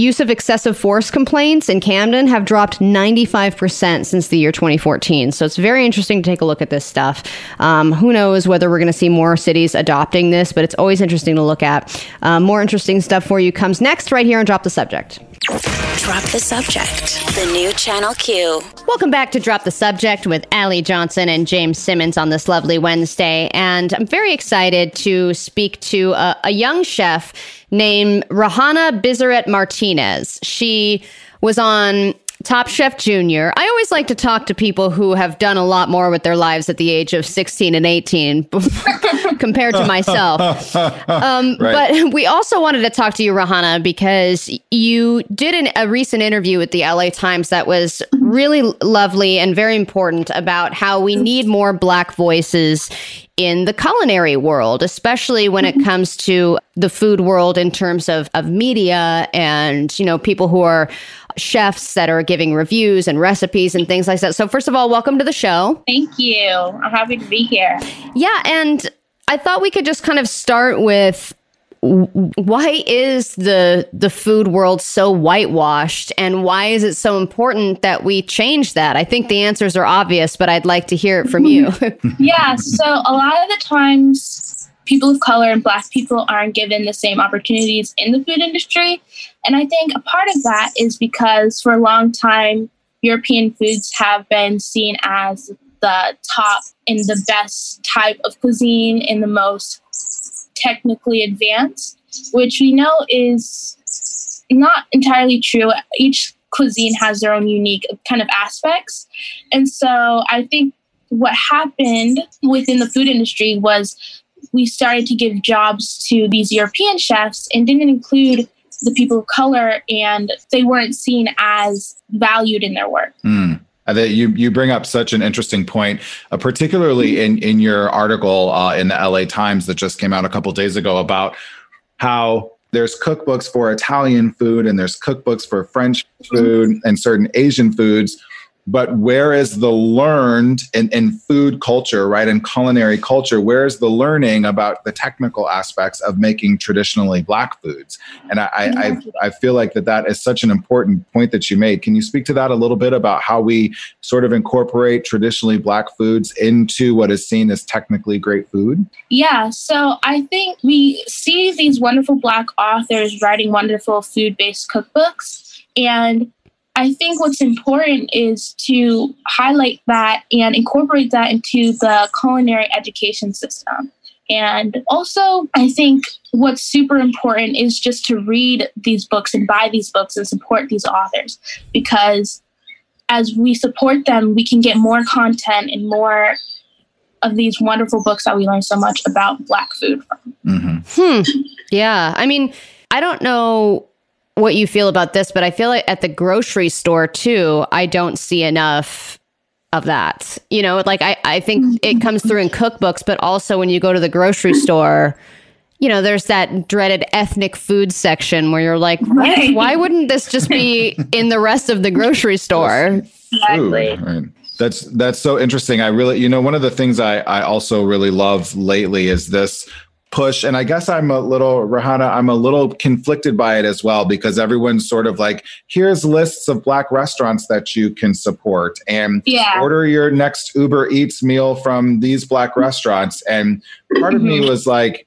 Use of excessive force complaints in Camden have dropped 95% since the year 2014. So it's very interesting to take a look at this stuff. Um, who knows whether we're going to see more cities adopting this, but it's always interesting to look at. Um, more interesting stuff for you comes next right here on Drop the Subject. Drop the subject. The new Channel Q. Welcome back to Drop the Subject with Allie Johnson and James Simmons on this lovely Wednesday. And I'm very excited to speak to a, a young chef named Rahanna Bisseret Martinez. She was on Top Chef Junior. I always like to talk to people who have done a lot more with their lives at the age of 16 and 18 compared to myself. Um, But we also wanted to talk to you, Rahanna, because you did an, a recent interview with the LA Times that was really lovely and very important about how we need more Black voices in the culinary world, especially when it comes to the food world in terms of, of media and, you know, people who are chefs that are giving reviews and recipes and things like that. So first of all, welcome to the show. Thank you. I'm happy to be here. Yeah, and I thought we could just kind of start with why is the the food world so whitewashed and why is it so important that we change that? I think the answers are obvious, but I'd like to hear it from you. Yeah, so a lot of the times people of color and black people aren't given the same opportunities in the food industry. And I think a part of that is because for a long time, European foods have been seen as the top and the best type of cuisine in the most technically advanced, which we know is not entirely true. Each cuisine has their own unique kind of aspects. And so I think what happened within the food industry was we started to give jobs to these European chefs and didn't include the people of color and they weren't seen as valued in their work. Mm. That you you bring up such an interesting point, uh, particularly in in your article uh, in the LA Times that just came out a couple days ago about how there's cookbooks for Italian food and there's cookbooks for French food and certain Asian foods but where is the learned in, in food culture right in culinary culture where is the learning about the technical aspects of making traditionally black foods? And I, I, I, feel like that that is such an important point that you made. Can you speak to that a little bit about how we sort of incorporate traditionally black foods into what is seen as technically great food? Yeah so i think we see these wonderful black authors writing wonderful food-based cookbooks and I think what's important is to highlight that and incorporate that into the culinary education system. And also, I think what's super important is just to read these books and buy these books and support these authors because as we support them, we can get more content and more of these wonderful books that we learn so much about Black food from. Mm-hmm. Hmm. Yeah. I mean, I don't know what you feel about this, but I feel like at the grocery store too, I don't see enough of that. You know, like I, I think mm-hmm. it comes through in cookbooks, but also when you go to the grocery mm-hmm. store, you know, there's that dreaded ethnic food section where you're like, right. why wouldn't this just be in the rest of the grocery store? Exactly. Ooh, right. That's that's so interesting. I really, you know, one of the things I I also really love lately is this push and i guess i'm a little rahanna i'm a little conflicted by it as well because everyone's sort of like here's lists of black restaurants that you can support and yeah. order your next uber eats meal from these black restaurants and part of me mm-hmm. was like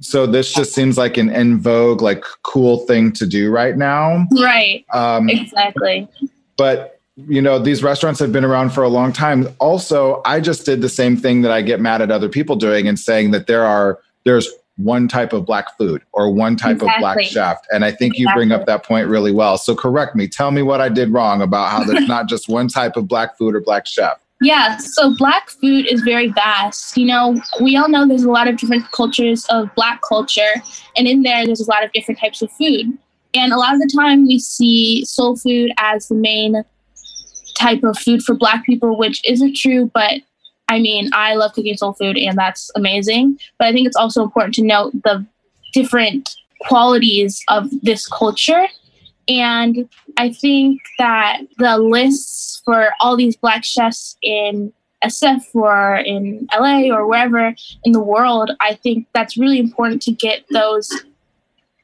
so this just seems like an in vogue like cool thing to do right now right um, exactly but you know these restaurants have been around for a long time also i just did the same thing that i get mad at other people doing and saying that there are there's one type of black food or one type exactly. of black chef and i think exactly. you bring up that point really well so correct me tell me what i did wrong about how there's not just one type of black food or black chef yeah, so black food is very vast. You know, we all know there's a lot of different cultures of black culture, and in there, there's a lot of different types of food. And a lot of the time, we see soul food as the main type of food for black people, which isn't true, but I mean, I love cooking soul food and that's amazing. But I think it's also important to note the different qualities of this culture. And I think that the lists for all these black chefs in SF or in LA or wherever in the world, I think that's really important to get those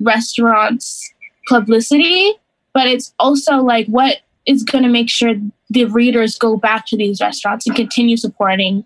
restaurants publicity. But it's also like what is going to make sure the readers go back to these restaurants and continue supporting.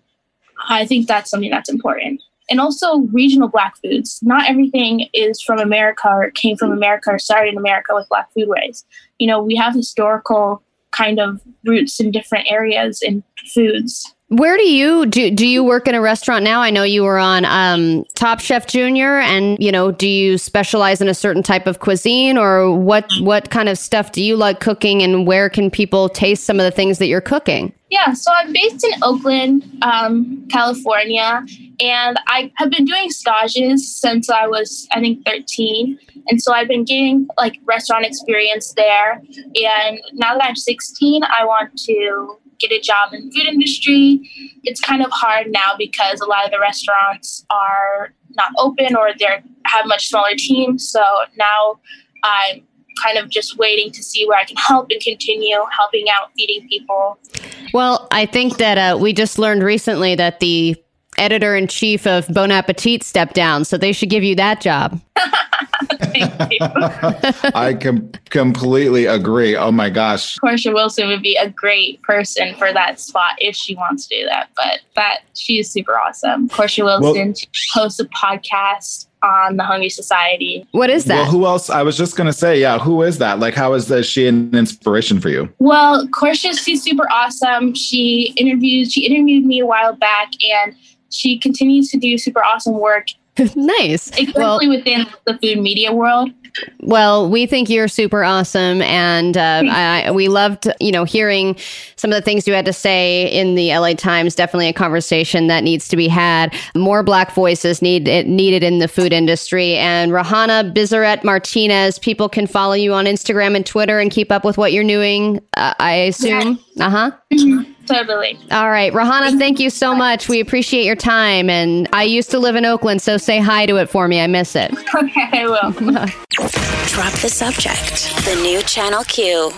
I think that's something that's important. And also regional black foods. Not everything is from America or came from America or started in America with black foodways. You know, we have historical kind of roots in different areas and foods. Where do you do do you work in a restaurant now? I know you were on um, Top Chef Junior, and you know, do you specialize in a certain type of cuisine, or what what kind of stuff do you like cooking, and where can people taste some of the things that you're cooking? Yeah, so I'm based in Oakland, um, California, and I have been doing stages since I was, I think, 13. And so I've been getting like restaurant experience there. And now that I'm 16, I want to get a job in food industry. It's kind of hard now because a lot of the restaurants are not open or they have much smaller teams. So now I'm kind of just waiting to see where I can help and continue helping out feeding people. Well, I think that uh, we just learned recently that the editor in chief of Bon Appetit stepped down, so they should give you that job. I com- completely agree. Oh my gosh. Portia Wilson would be a great person for that spot if she wants to do that. But that she is super awesome. Portia Wilson well, hosts a podcast on the Hungry Society. What is that? Well, who else? I was just gonna say, yeah, who is that? Like, how is that she an inspiration for you? Well, Portia, she's super awesome. She interviewed, she interviewed me a while back, and she continues to do super awesome work nice. especially Well, within the food media world. Well, we think you're super awesome, and uh, I, we loved, you know, hearing some of the things you had to say in the LA Times. Definitely a conversation that needs to be had. More Black voices need it needed in the food industry. And Rahanna Bisseret Martinez, people can follow you on Instagram and Twitter and keep up with what you're doing. Uh, I assume. Uh huh. Totally. All right, Rahanna, thank you so much. We appreciate your time. And I used to live in Oakland, so say hi to it for me. I miss it. Okay, I will. Drop the subject. The new Channel Q.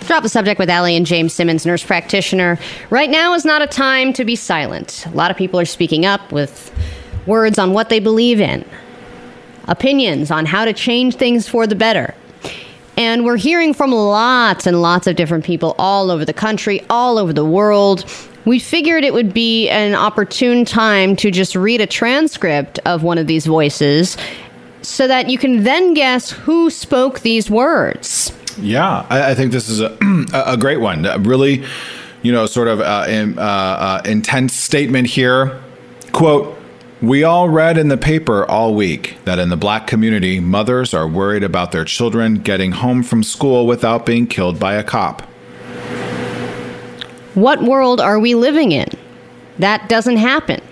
Drop the subject with Allie and James Simmons, nurse practitioner. Right now is not a time to be silent. A lot of people are speaking up with words on what they believe in, opinions on how to change things for the better. And we're hearing from lots and lots of different people all over the country, all over the world. We figured it would be an opportune time to just read a transcript of one of these voices so that you can then guess who spoke these words. Yeah, I, I think this is a, a great one. Really, you know, sort of uh, in, uh, uh, intense statement here. Quote, we all read in the paper all week that in the black community, mothers are worried about their children getting home from school without being killed by a cop. What world are we living in? That doesn't happen.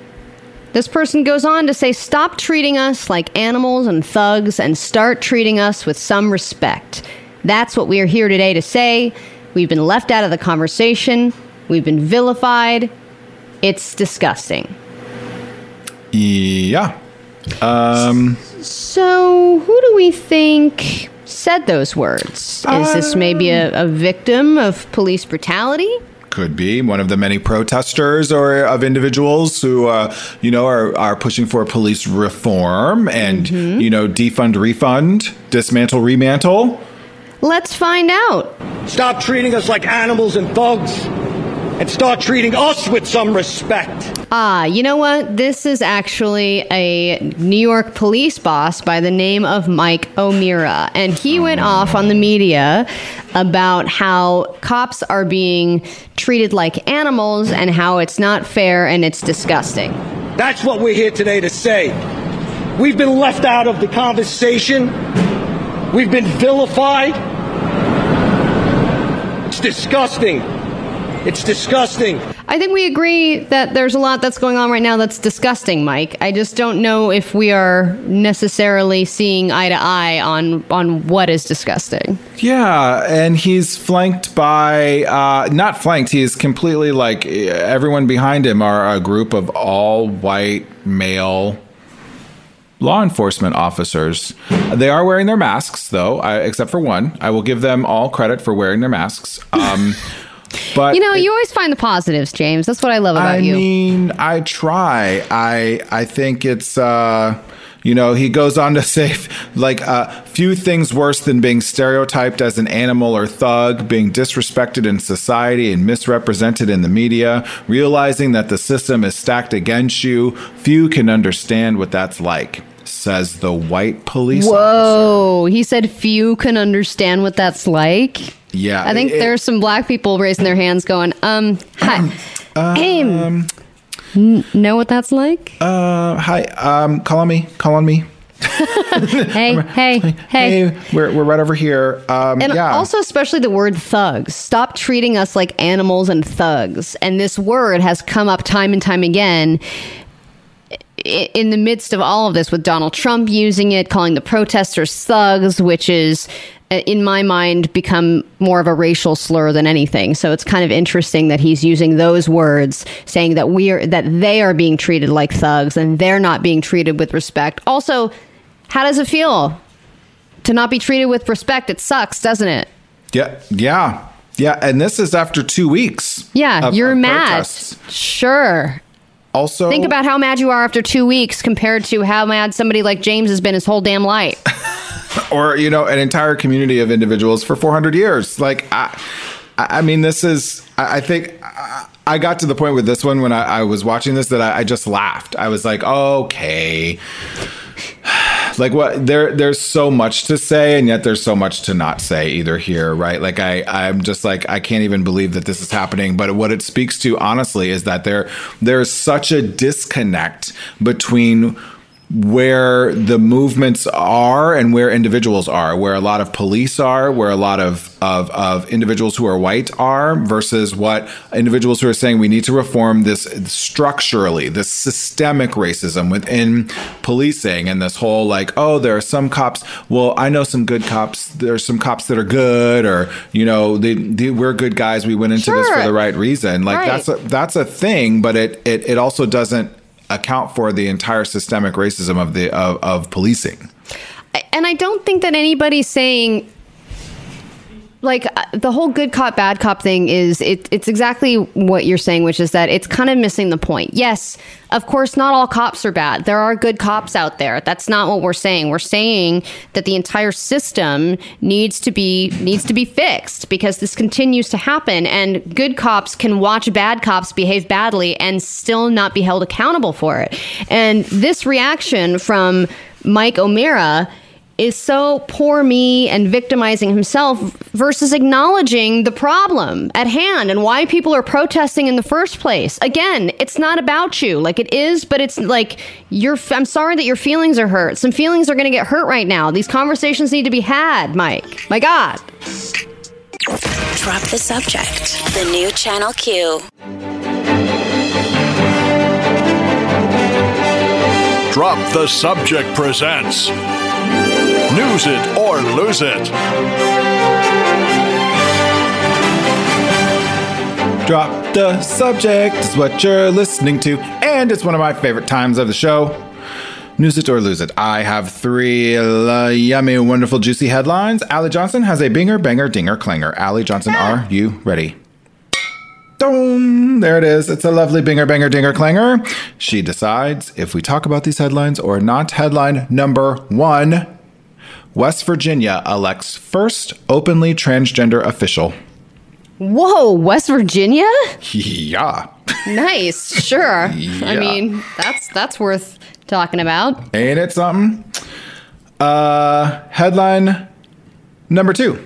This person goes on to say, Stop treating us like animals and thugs and start treating us with some respect. That's what we are here today to say. We've been left out of the conversation, we've been vilified. It's disgusting. Yeah. Um, So, who do we think said those words? Is this maybe a, a victim of police brutality? could be one of the many protesters or of individuals who, uh, you know, are, are pushing for police reform and, you know, defund, refund, dismantle, remantle. Let's find out. Stop treating us like animals and thugs and start treating us with some respect. Ah, you know what? This is actually a New York police boss by the name of Mike O'Meara. And he went off on the media about how cops are being treated like animals and how it's not fair and it's disgusting. That's what we're here today to say. We've been left out of the conversation. We've been vilified. It's disgusting. It's disgusting. I think we agree that there's a lot that's going on right now that's disgusting, Mike. I just don't know if we are necessarily seeing eye to eye on on what is disgusting. Yeah, and he's flanked by uh, not flanked. He is completely like everyone behind him are a group of all white male law enforcement officers. They are wearing their masks, though, I, except for one. I will give them all credit for wearing their masks. Um, but You know, you always find the positives, James. That's what I love about I you. I mean, I try. I I think it's uh you know, he goes on to say like uh few things worse than being stereotyped as an animal or thug, being disrespected in society and misrepresented in the media, realizing that the system is stacked against you. Few can understand what that's like, says the white police officer. Whoa, he said few can understand what that's like. Yeah. I think it- there's some black people raising their hands going, um, hi. hey, n- know what that's like? uh hi, um call on me, call on me. hey, hey, hey. Hey, we're we're right over here. Um And yeah. also, especially the word thugs. Stop treating us like animals and thugs. And this word has come up time and time again in the midst of all of this, with Donald Trump using it, calling the protesters thugs, which is, uh, in my mind, become more of a racial slur than anything. So it's kind of interesting that he's using those words, saying that we are that they are being treated like thugs and they're not being treated with respect. Also, how does it feel to not be treated with respect? It sucks, doesn't it? Yeah, yeah, yeah. And this is after two weeks. Yeah, of- you're of mad. protests. Sure. Also, Think about how mad you are after two weeks compared to how mad somebody like James has been his whole damn life. or you know, an entire community of individuals for 400 years. Like, I, I mean, this is. I I think I- I got to the point with this one when I, I was watching this that I, I just laughed. I was like, okay. Like what there there's so much to say and yet there's so much to not say either here, right? Like I I'm just like I can't even believe that this is happening, but what it speaks to honestly is that there there's such a disconnect between where the movements are and where individuals are, where a lot of police are, where a lot of, of, of individuals who are white are, versus what individuals who are saying we need to reform this structurally, this systemic racism within policing and this whole like, oh, there are some cops. Well, I know some good cops. There's some cops that are good, or you know, they, they, we're good guys. We went into this for the right reason. Like Right. that's a, that's a thing, but it, it it also doesn't account for the entire systemic racism of the of, of policing. and I don't think that anybody's saying like uh, the whole good cop bad cop thing is it, it's exactly what you're saying which is that it's kind of missing the point. Yes of course not all cops are bad. There are good cops out there. That's not what we're saying. We're saying that the entire system needs to be needs to be fixed because this continues to happen and good cops can watch bad cops behave badly and still not be held accountable for it. And this reaction from mike o'meara is so poor me and victimizing himself versus acknowledging the problem at hand and why people are protesting in the first place. Again, it's not about you. Like it is, but it's like you're I'm sorry that your feelings are hurt. Some feelings are going to get hurt right now. These conversations need to be had, Mike. My god. Drop the subject. The new Channel Q. Drop the Subject presents News It or Lose It. Drop the subject is what you're listening to, and it's one of my favorite times of the show. News it or lose it. I have three uh, yummy, wonderful, juicy headlines. Allie Johnson has a binger, banger, dinger, clanger. Allie Johnson, are you ready? Dong! There it is. It's a lovely binger, banger, dinger, clanger. She decides if we talk about these headlines or not. Headline number one West Virginia elects first openly transgender official. Whoa, West Virginia? Yeah. Nice. Sure. Yeah. I mean, that's that's worth talking about. Ain't it something? Uh, headline number two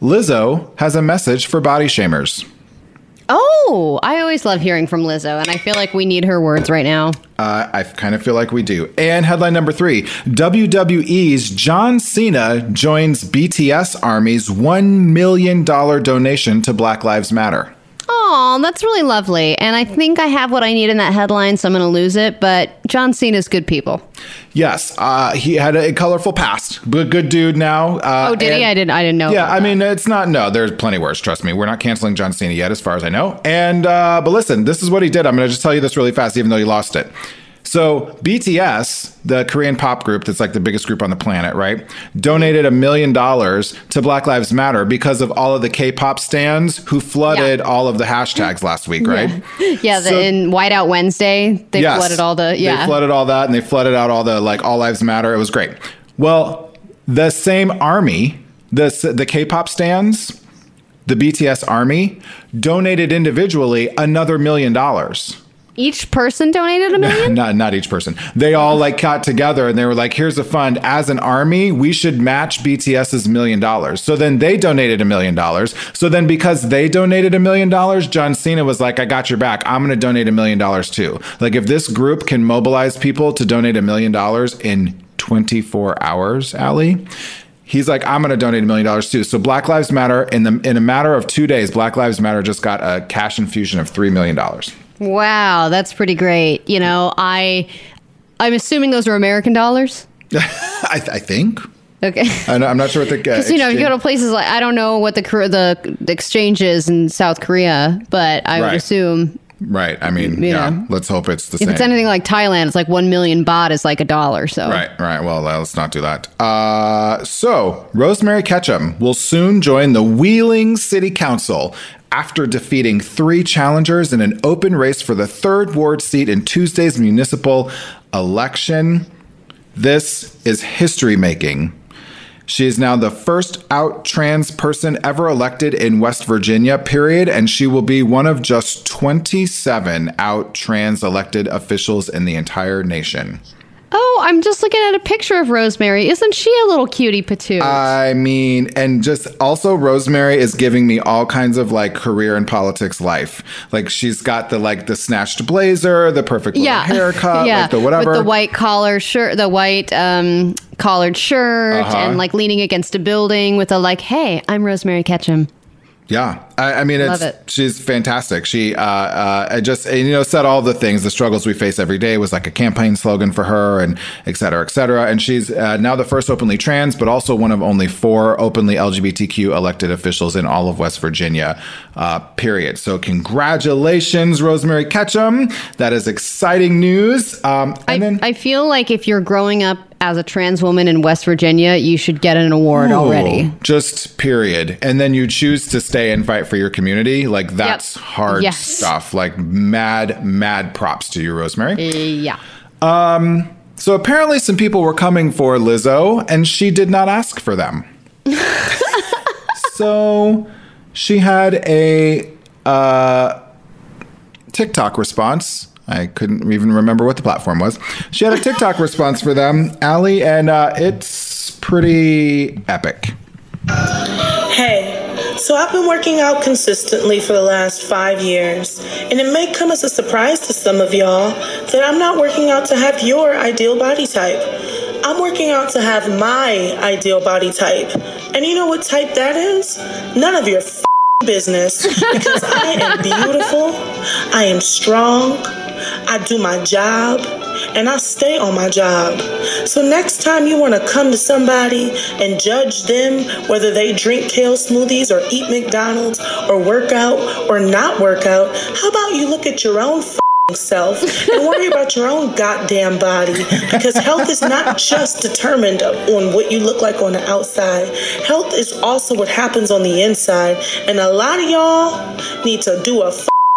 Lizzo has a message for body shamers. Oh, I always love hearing from Lizzo, and I feel like we need her words right now. Uh, I kind of feel like we do. And headline number three WWE's John Cena joins BTS Army's $1 million donation to Black Lives Matter. Oh, that's really lovely. And I think I have what I need in that headline, so I'm going to lose it. But John Cena's good people. Yes, uh, he had a colorful past. Good, good dude now. Uh, Oh, did he? I didn't. I didn't know. Yeah, I mean, it's not. No, there's plenty worse. Trust me. We're not canceling John Cena yet, as far as I know. And uh, but listen, this is what he did. I'm going to just tell you this really fast, even though you lost it. So BTS, the Korean pop group that's like the biggest group on the planet, right, donated a million dollars to Black Lives Matter because of all of the K-pop stans who flooded Yeah. all of the hashtags last week, right? yeah. The, So- in Whiteout Wednesday, they Yes. flooded all the. Yeah. They flooded all that and they flooded out all the like all lives matter. It was great. Well, the same army, the the K-pop stans, the BTS army donated individually another million dollars. Each person donated a million. Not not each person. They all like got together and they were like, "Here's a fund. As an army, we should match BTS's million dollars." So then they donated a million dollars. So then because they donated a million dollars, John Cena was like, "I got your back. I'm going to donate a million dollars too." Like if this group can mobilize people to donate a million dollars in 24 hours, Allie. He's like, I'm going to donate a million dollars too. So Black Lives Matter in the in a matter of two days, Black Lives Matter just got a cash infusion of three million dollars. Wow, that's pretty great. You know, I, I'm assuming those are American dollars. I, I think. Okay. I I'm not sure what the. Uh, Because you know, if you go to places like I don't know what the the, the exchange is in South Korea, but I would assume Right. I mean, yeah. know. Let's hope it's the if same. If it's anything like Thailand, it's like one million baht is like a dollar. So Right, right. Well, uh, let's not do that. Uh, so, Rosemary Ketchum will soon join the Wheeling City Council after defeating three challengers in an open race for the third ward seat in Tuesday's municipal election. This is history making. She is now the first out trans person ever elected in West Virginia, period, and she will be one of just 27 out trans elected officials in the entire nation. Oh, I'm just looking at a picture of Rosemary. Isn't she a little cutie patoo? I mean, and just also Rosemary is giving me all kinds of like career and politics life. Like she's got the like the snatched blazer, the perfect little yeah, haircut, yeah, like the whatever. with the white collar shirt, the white um, collared shirt, Uh-huh. and like leaning against a building with a like, "Hey, I'm Rosemary Ketchum." Yeah, I, I mean, it's it. she's fantastic. She, uh, uh, just you know said all the things, the struggles we face every day was like a campaign slogan for her, and et cetera, et cetera. And she's uh, now the first openly trans, but also one of only four openly LGBTQ elected officials in all of West Virginia. Uh, period. So congratulations, Rosemary Ketchum. That is exciting news. Um, and I, then I feel like if you're growing up as a trans woman in West Virginia, you should get an award already. Just period. And then you choose to stay and fight for your community. Like that's hard Yes. stuff. Like mad, mad props to you, Rosemary. Yeah. So apparently some people were coming for Lizzo and she did not ask for them. so she had a uh, TikTok response. I couldn't even remember what the platform was. She had a TikTok response for them, Allie, and uh, it's pretty epic. Hey, so I've been working out consistently for the last five years, and it may come as a surprise to some of y'all that I'm not working out to have your ideal body type. I'm working out to have my ideal body type. And you know what type that is? None of your business because I am beautiful, I am strong, I do my job, and I stay on my job. So next time you want to come to somebody and judge them whether they drink kale smoothies or eat McDonald's or work out or not work out, how about you look at your own self and worry about your own goddamn body because health is not just determined on what you look like on the outside. Health is also what happens on the inside. And a lot of y'all need to do a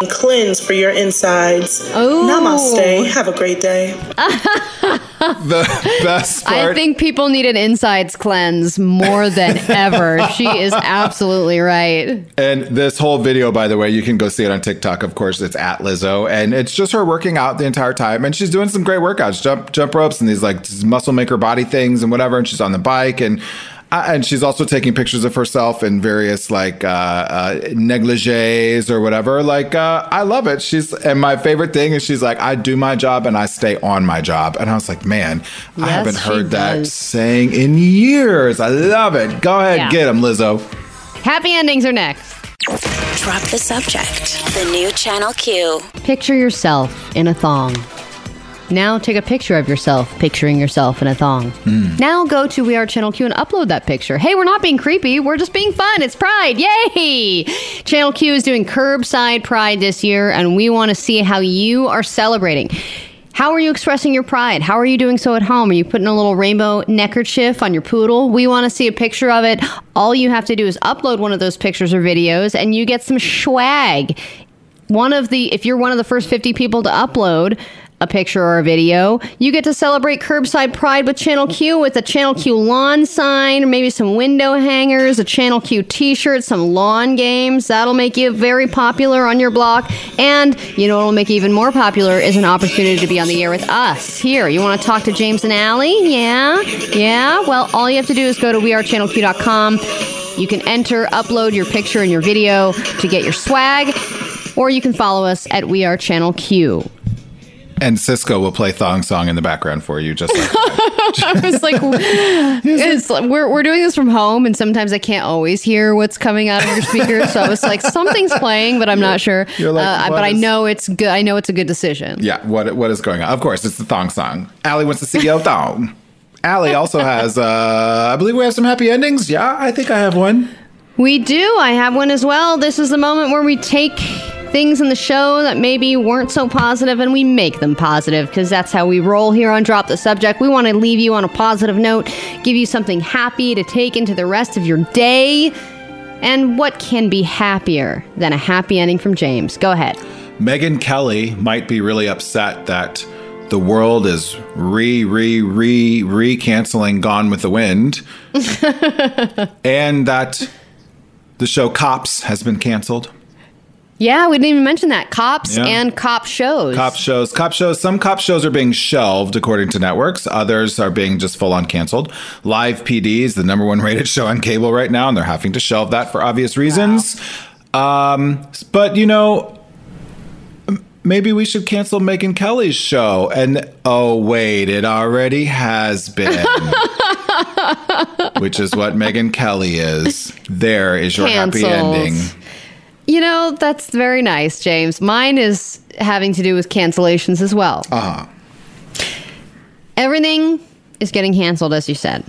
cleanse for your insides. Oh. Namaste. Have a great day. The best part. I think people need an insides cleanse more than ever. she is absolutely right. And this whole video, by the way, you can go see it on TikTok. Of course, it's at Lizzo, and it's just her working out the entire time, and she's doing some great workouts, jump jump ropes, and these like muscle maker body things and whatever. And she's on the bike, and uh, and she's also taking pictures of herself in various like uh, uh, negligees or whatever. Like uh, I love it. She's and my favorite thing is she's like I do my job and I stay on my job, and I was like, man, I haven't heard that does. saying in years. I love it. Go ahead, Yeah. get him, Lizzo. Happy endings are next. Drop the subject. The new Channel Q. Picture yourself in a thong. Now take a picture of yourself picturing yourself in a thong. Hmm. Now go to We Are Channel Q and upload that picture. Hey, we're not being creepy. We're just being fun. It's Pride. Yay! Channel Q is doing curbside Pride this year, and we want to see how you are celebrating. How are you expressing your pride? How are you doing so at home? Are you putting a little rainbow neckerchief on your poodle? We want to see a picture of it. All you have to do is upload one of those pictures or videos, and you get some swag one of the if you're one of the first 50 people to upload a picture or a video, you get to celebrate curbside pride with Channel Q with a Channel Q lawn sign, maybe some window hangers, a Channel Q t-shirt, some lawn games. That'll make you very popular on your block. And you know what'll make you even more popular is an opportunity to be on the air with us. Here, you want to talk to James and Allie? Yeah? Yeah? Well, all you have to do is go to wearechannelq.com. You can enter, upload your picture and your video to get your swag, or you can follow us at We Are Channel Q. And Cisco will play Thong Song in the background for you, just like I was like, it's, we're, we're doing this from home, and sometimes I can't always hear what's coming out of your speaker. So I was like, something's playing, but I'm not sure. You're like, uh, but I know it's good. I know it's a good decision. yeah. What what is going on? Of course, it's the Thong Song. Allie wants to see yo thong. Allie also has, uh, I believe we have some happy endings. Yeah, I think I have one. We do. I have one as well. This is the moment where we take things in the show that maybe weren't so positive and we make them positive because that's how we roll here on Drop the Subject. We want to leave you on a positive note, give you something happy to take into the rest of your day. And what can be happier than a happy ending from James? Go ahead. Megyn Kelly might be really upset that the world is re re re re canceling Gone with the Wind, and that the show Cops has been canceled. Yeah, we didn't even mention that. Cops Yeah. and cop shows. Cop shows, cop shows. Some cop shows are being shelved according to networks. Others are being just full on canceled. Live PD is the number one rated show on cable right now, and they're having to shelve that for obvious reasons. Um, but you know, maybe we should cancel Megyn Kelly's show. And oh wait, it already has been. Which is what Megyn Kelly is. There is your happy ending. You know, that's very nice, James. Mine is having to do with cancellations as well. Uh huh. Everything is getting canceled, as you said.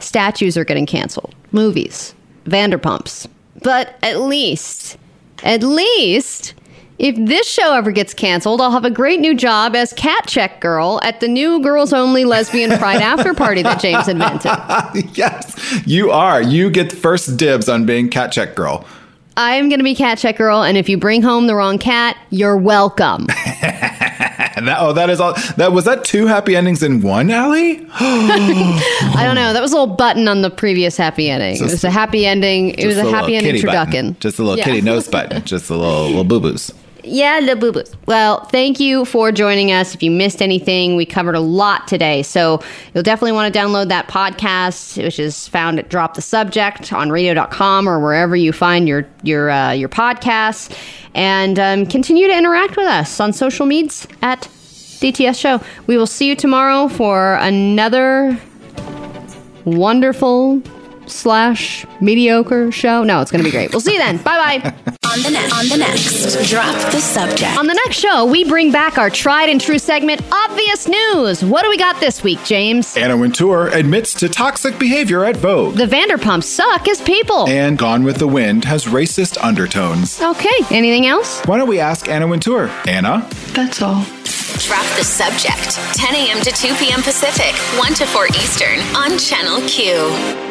Statues are getting canceled, movies, Vanderpumps. But at least, at least, if this show ever gets canceled, I'll have a great new job as cat check girl at the new girls only lesbian pride after party that James invented. yes, you are. You get first dibs on being cat check girl. I'm going to be cat check girl, and if you bring home the wrong cat, you're welcome. That, oh, that is all. That was that two happy endings in one, Allie. I don't know. That was a little button on the previous happy ending. It was a happy ending. It was Just a little happy ending kitty button. Just a little Yeah. kitty nose button. Just a little little boo boos. Yeah, the boo boos. Well, thank you for joining us. If you missed anything, we covered a lot today. So you'll definitely want to download that podcast, which is found at Drop the Subject on radio.com or wherever you find your your uh, your podcasts. And um, continue to interact with us on social medias at DTS Show. We will see you tomorrow for another wonderful slash mediocre show. No, it's going to be great. We'll see you then. Bye bye. On the next, on the next, drop the subject. On the next show, we bring back our tried and true segment, Obvious News. What do we got this week, James? Anna Wintour admits to toxic behavior at Vogue. The Vanderpumps suck as people. and Gone with the Wind has racist undertones. Okay, anything else? Why don't we ask Anna Wintour? Anna? That's all. Drop the subject. 10 a.m. to 2 p.m. Pacific, 1 to 4 Eastern on Channel Q.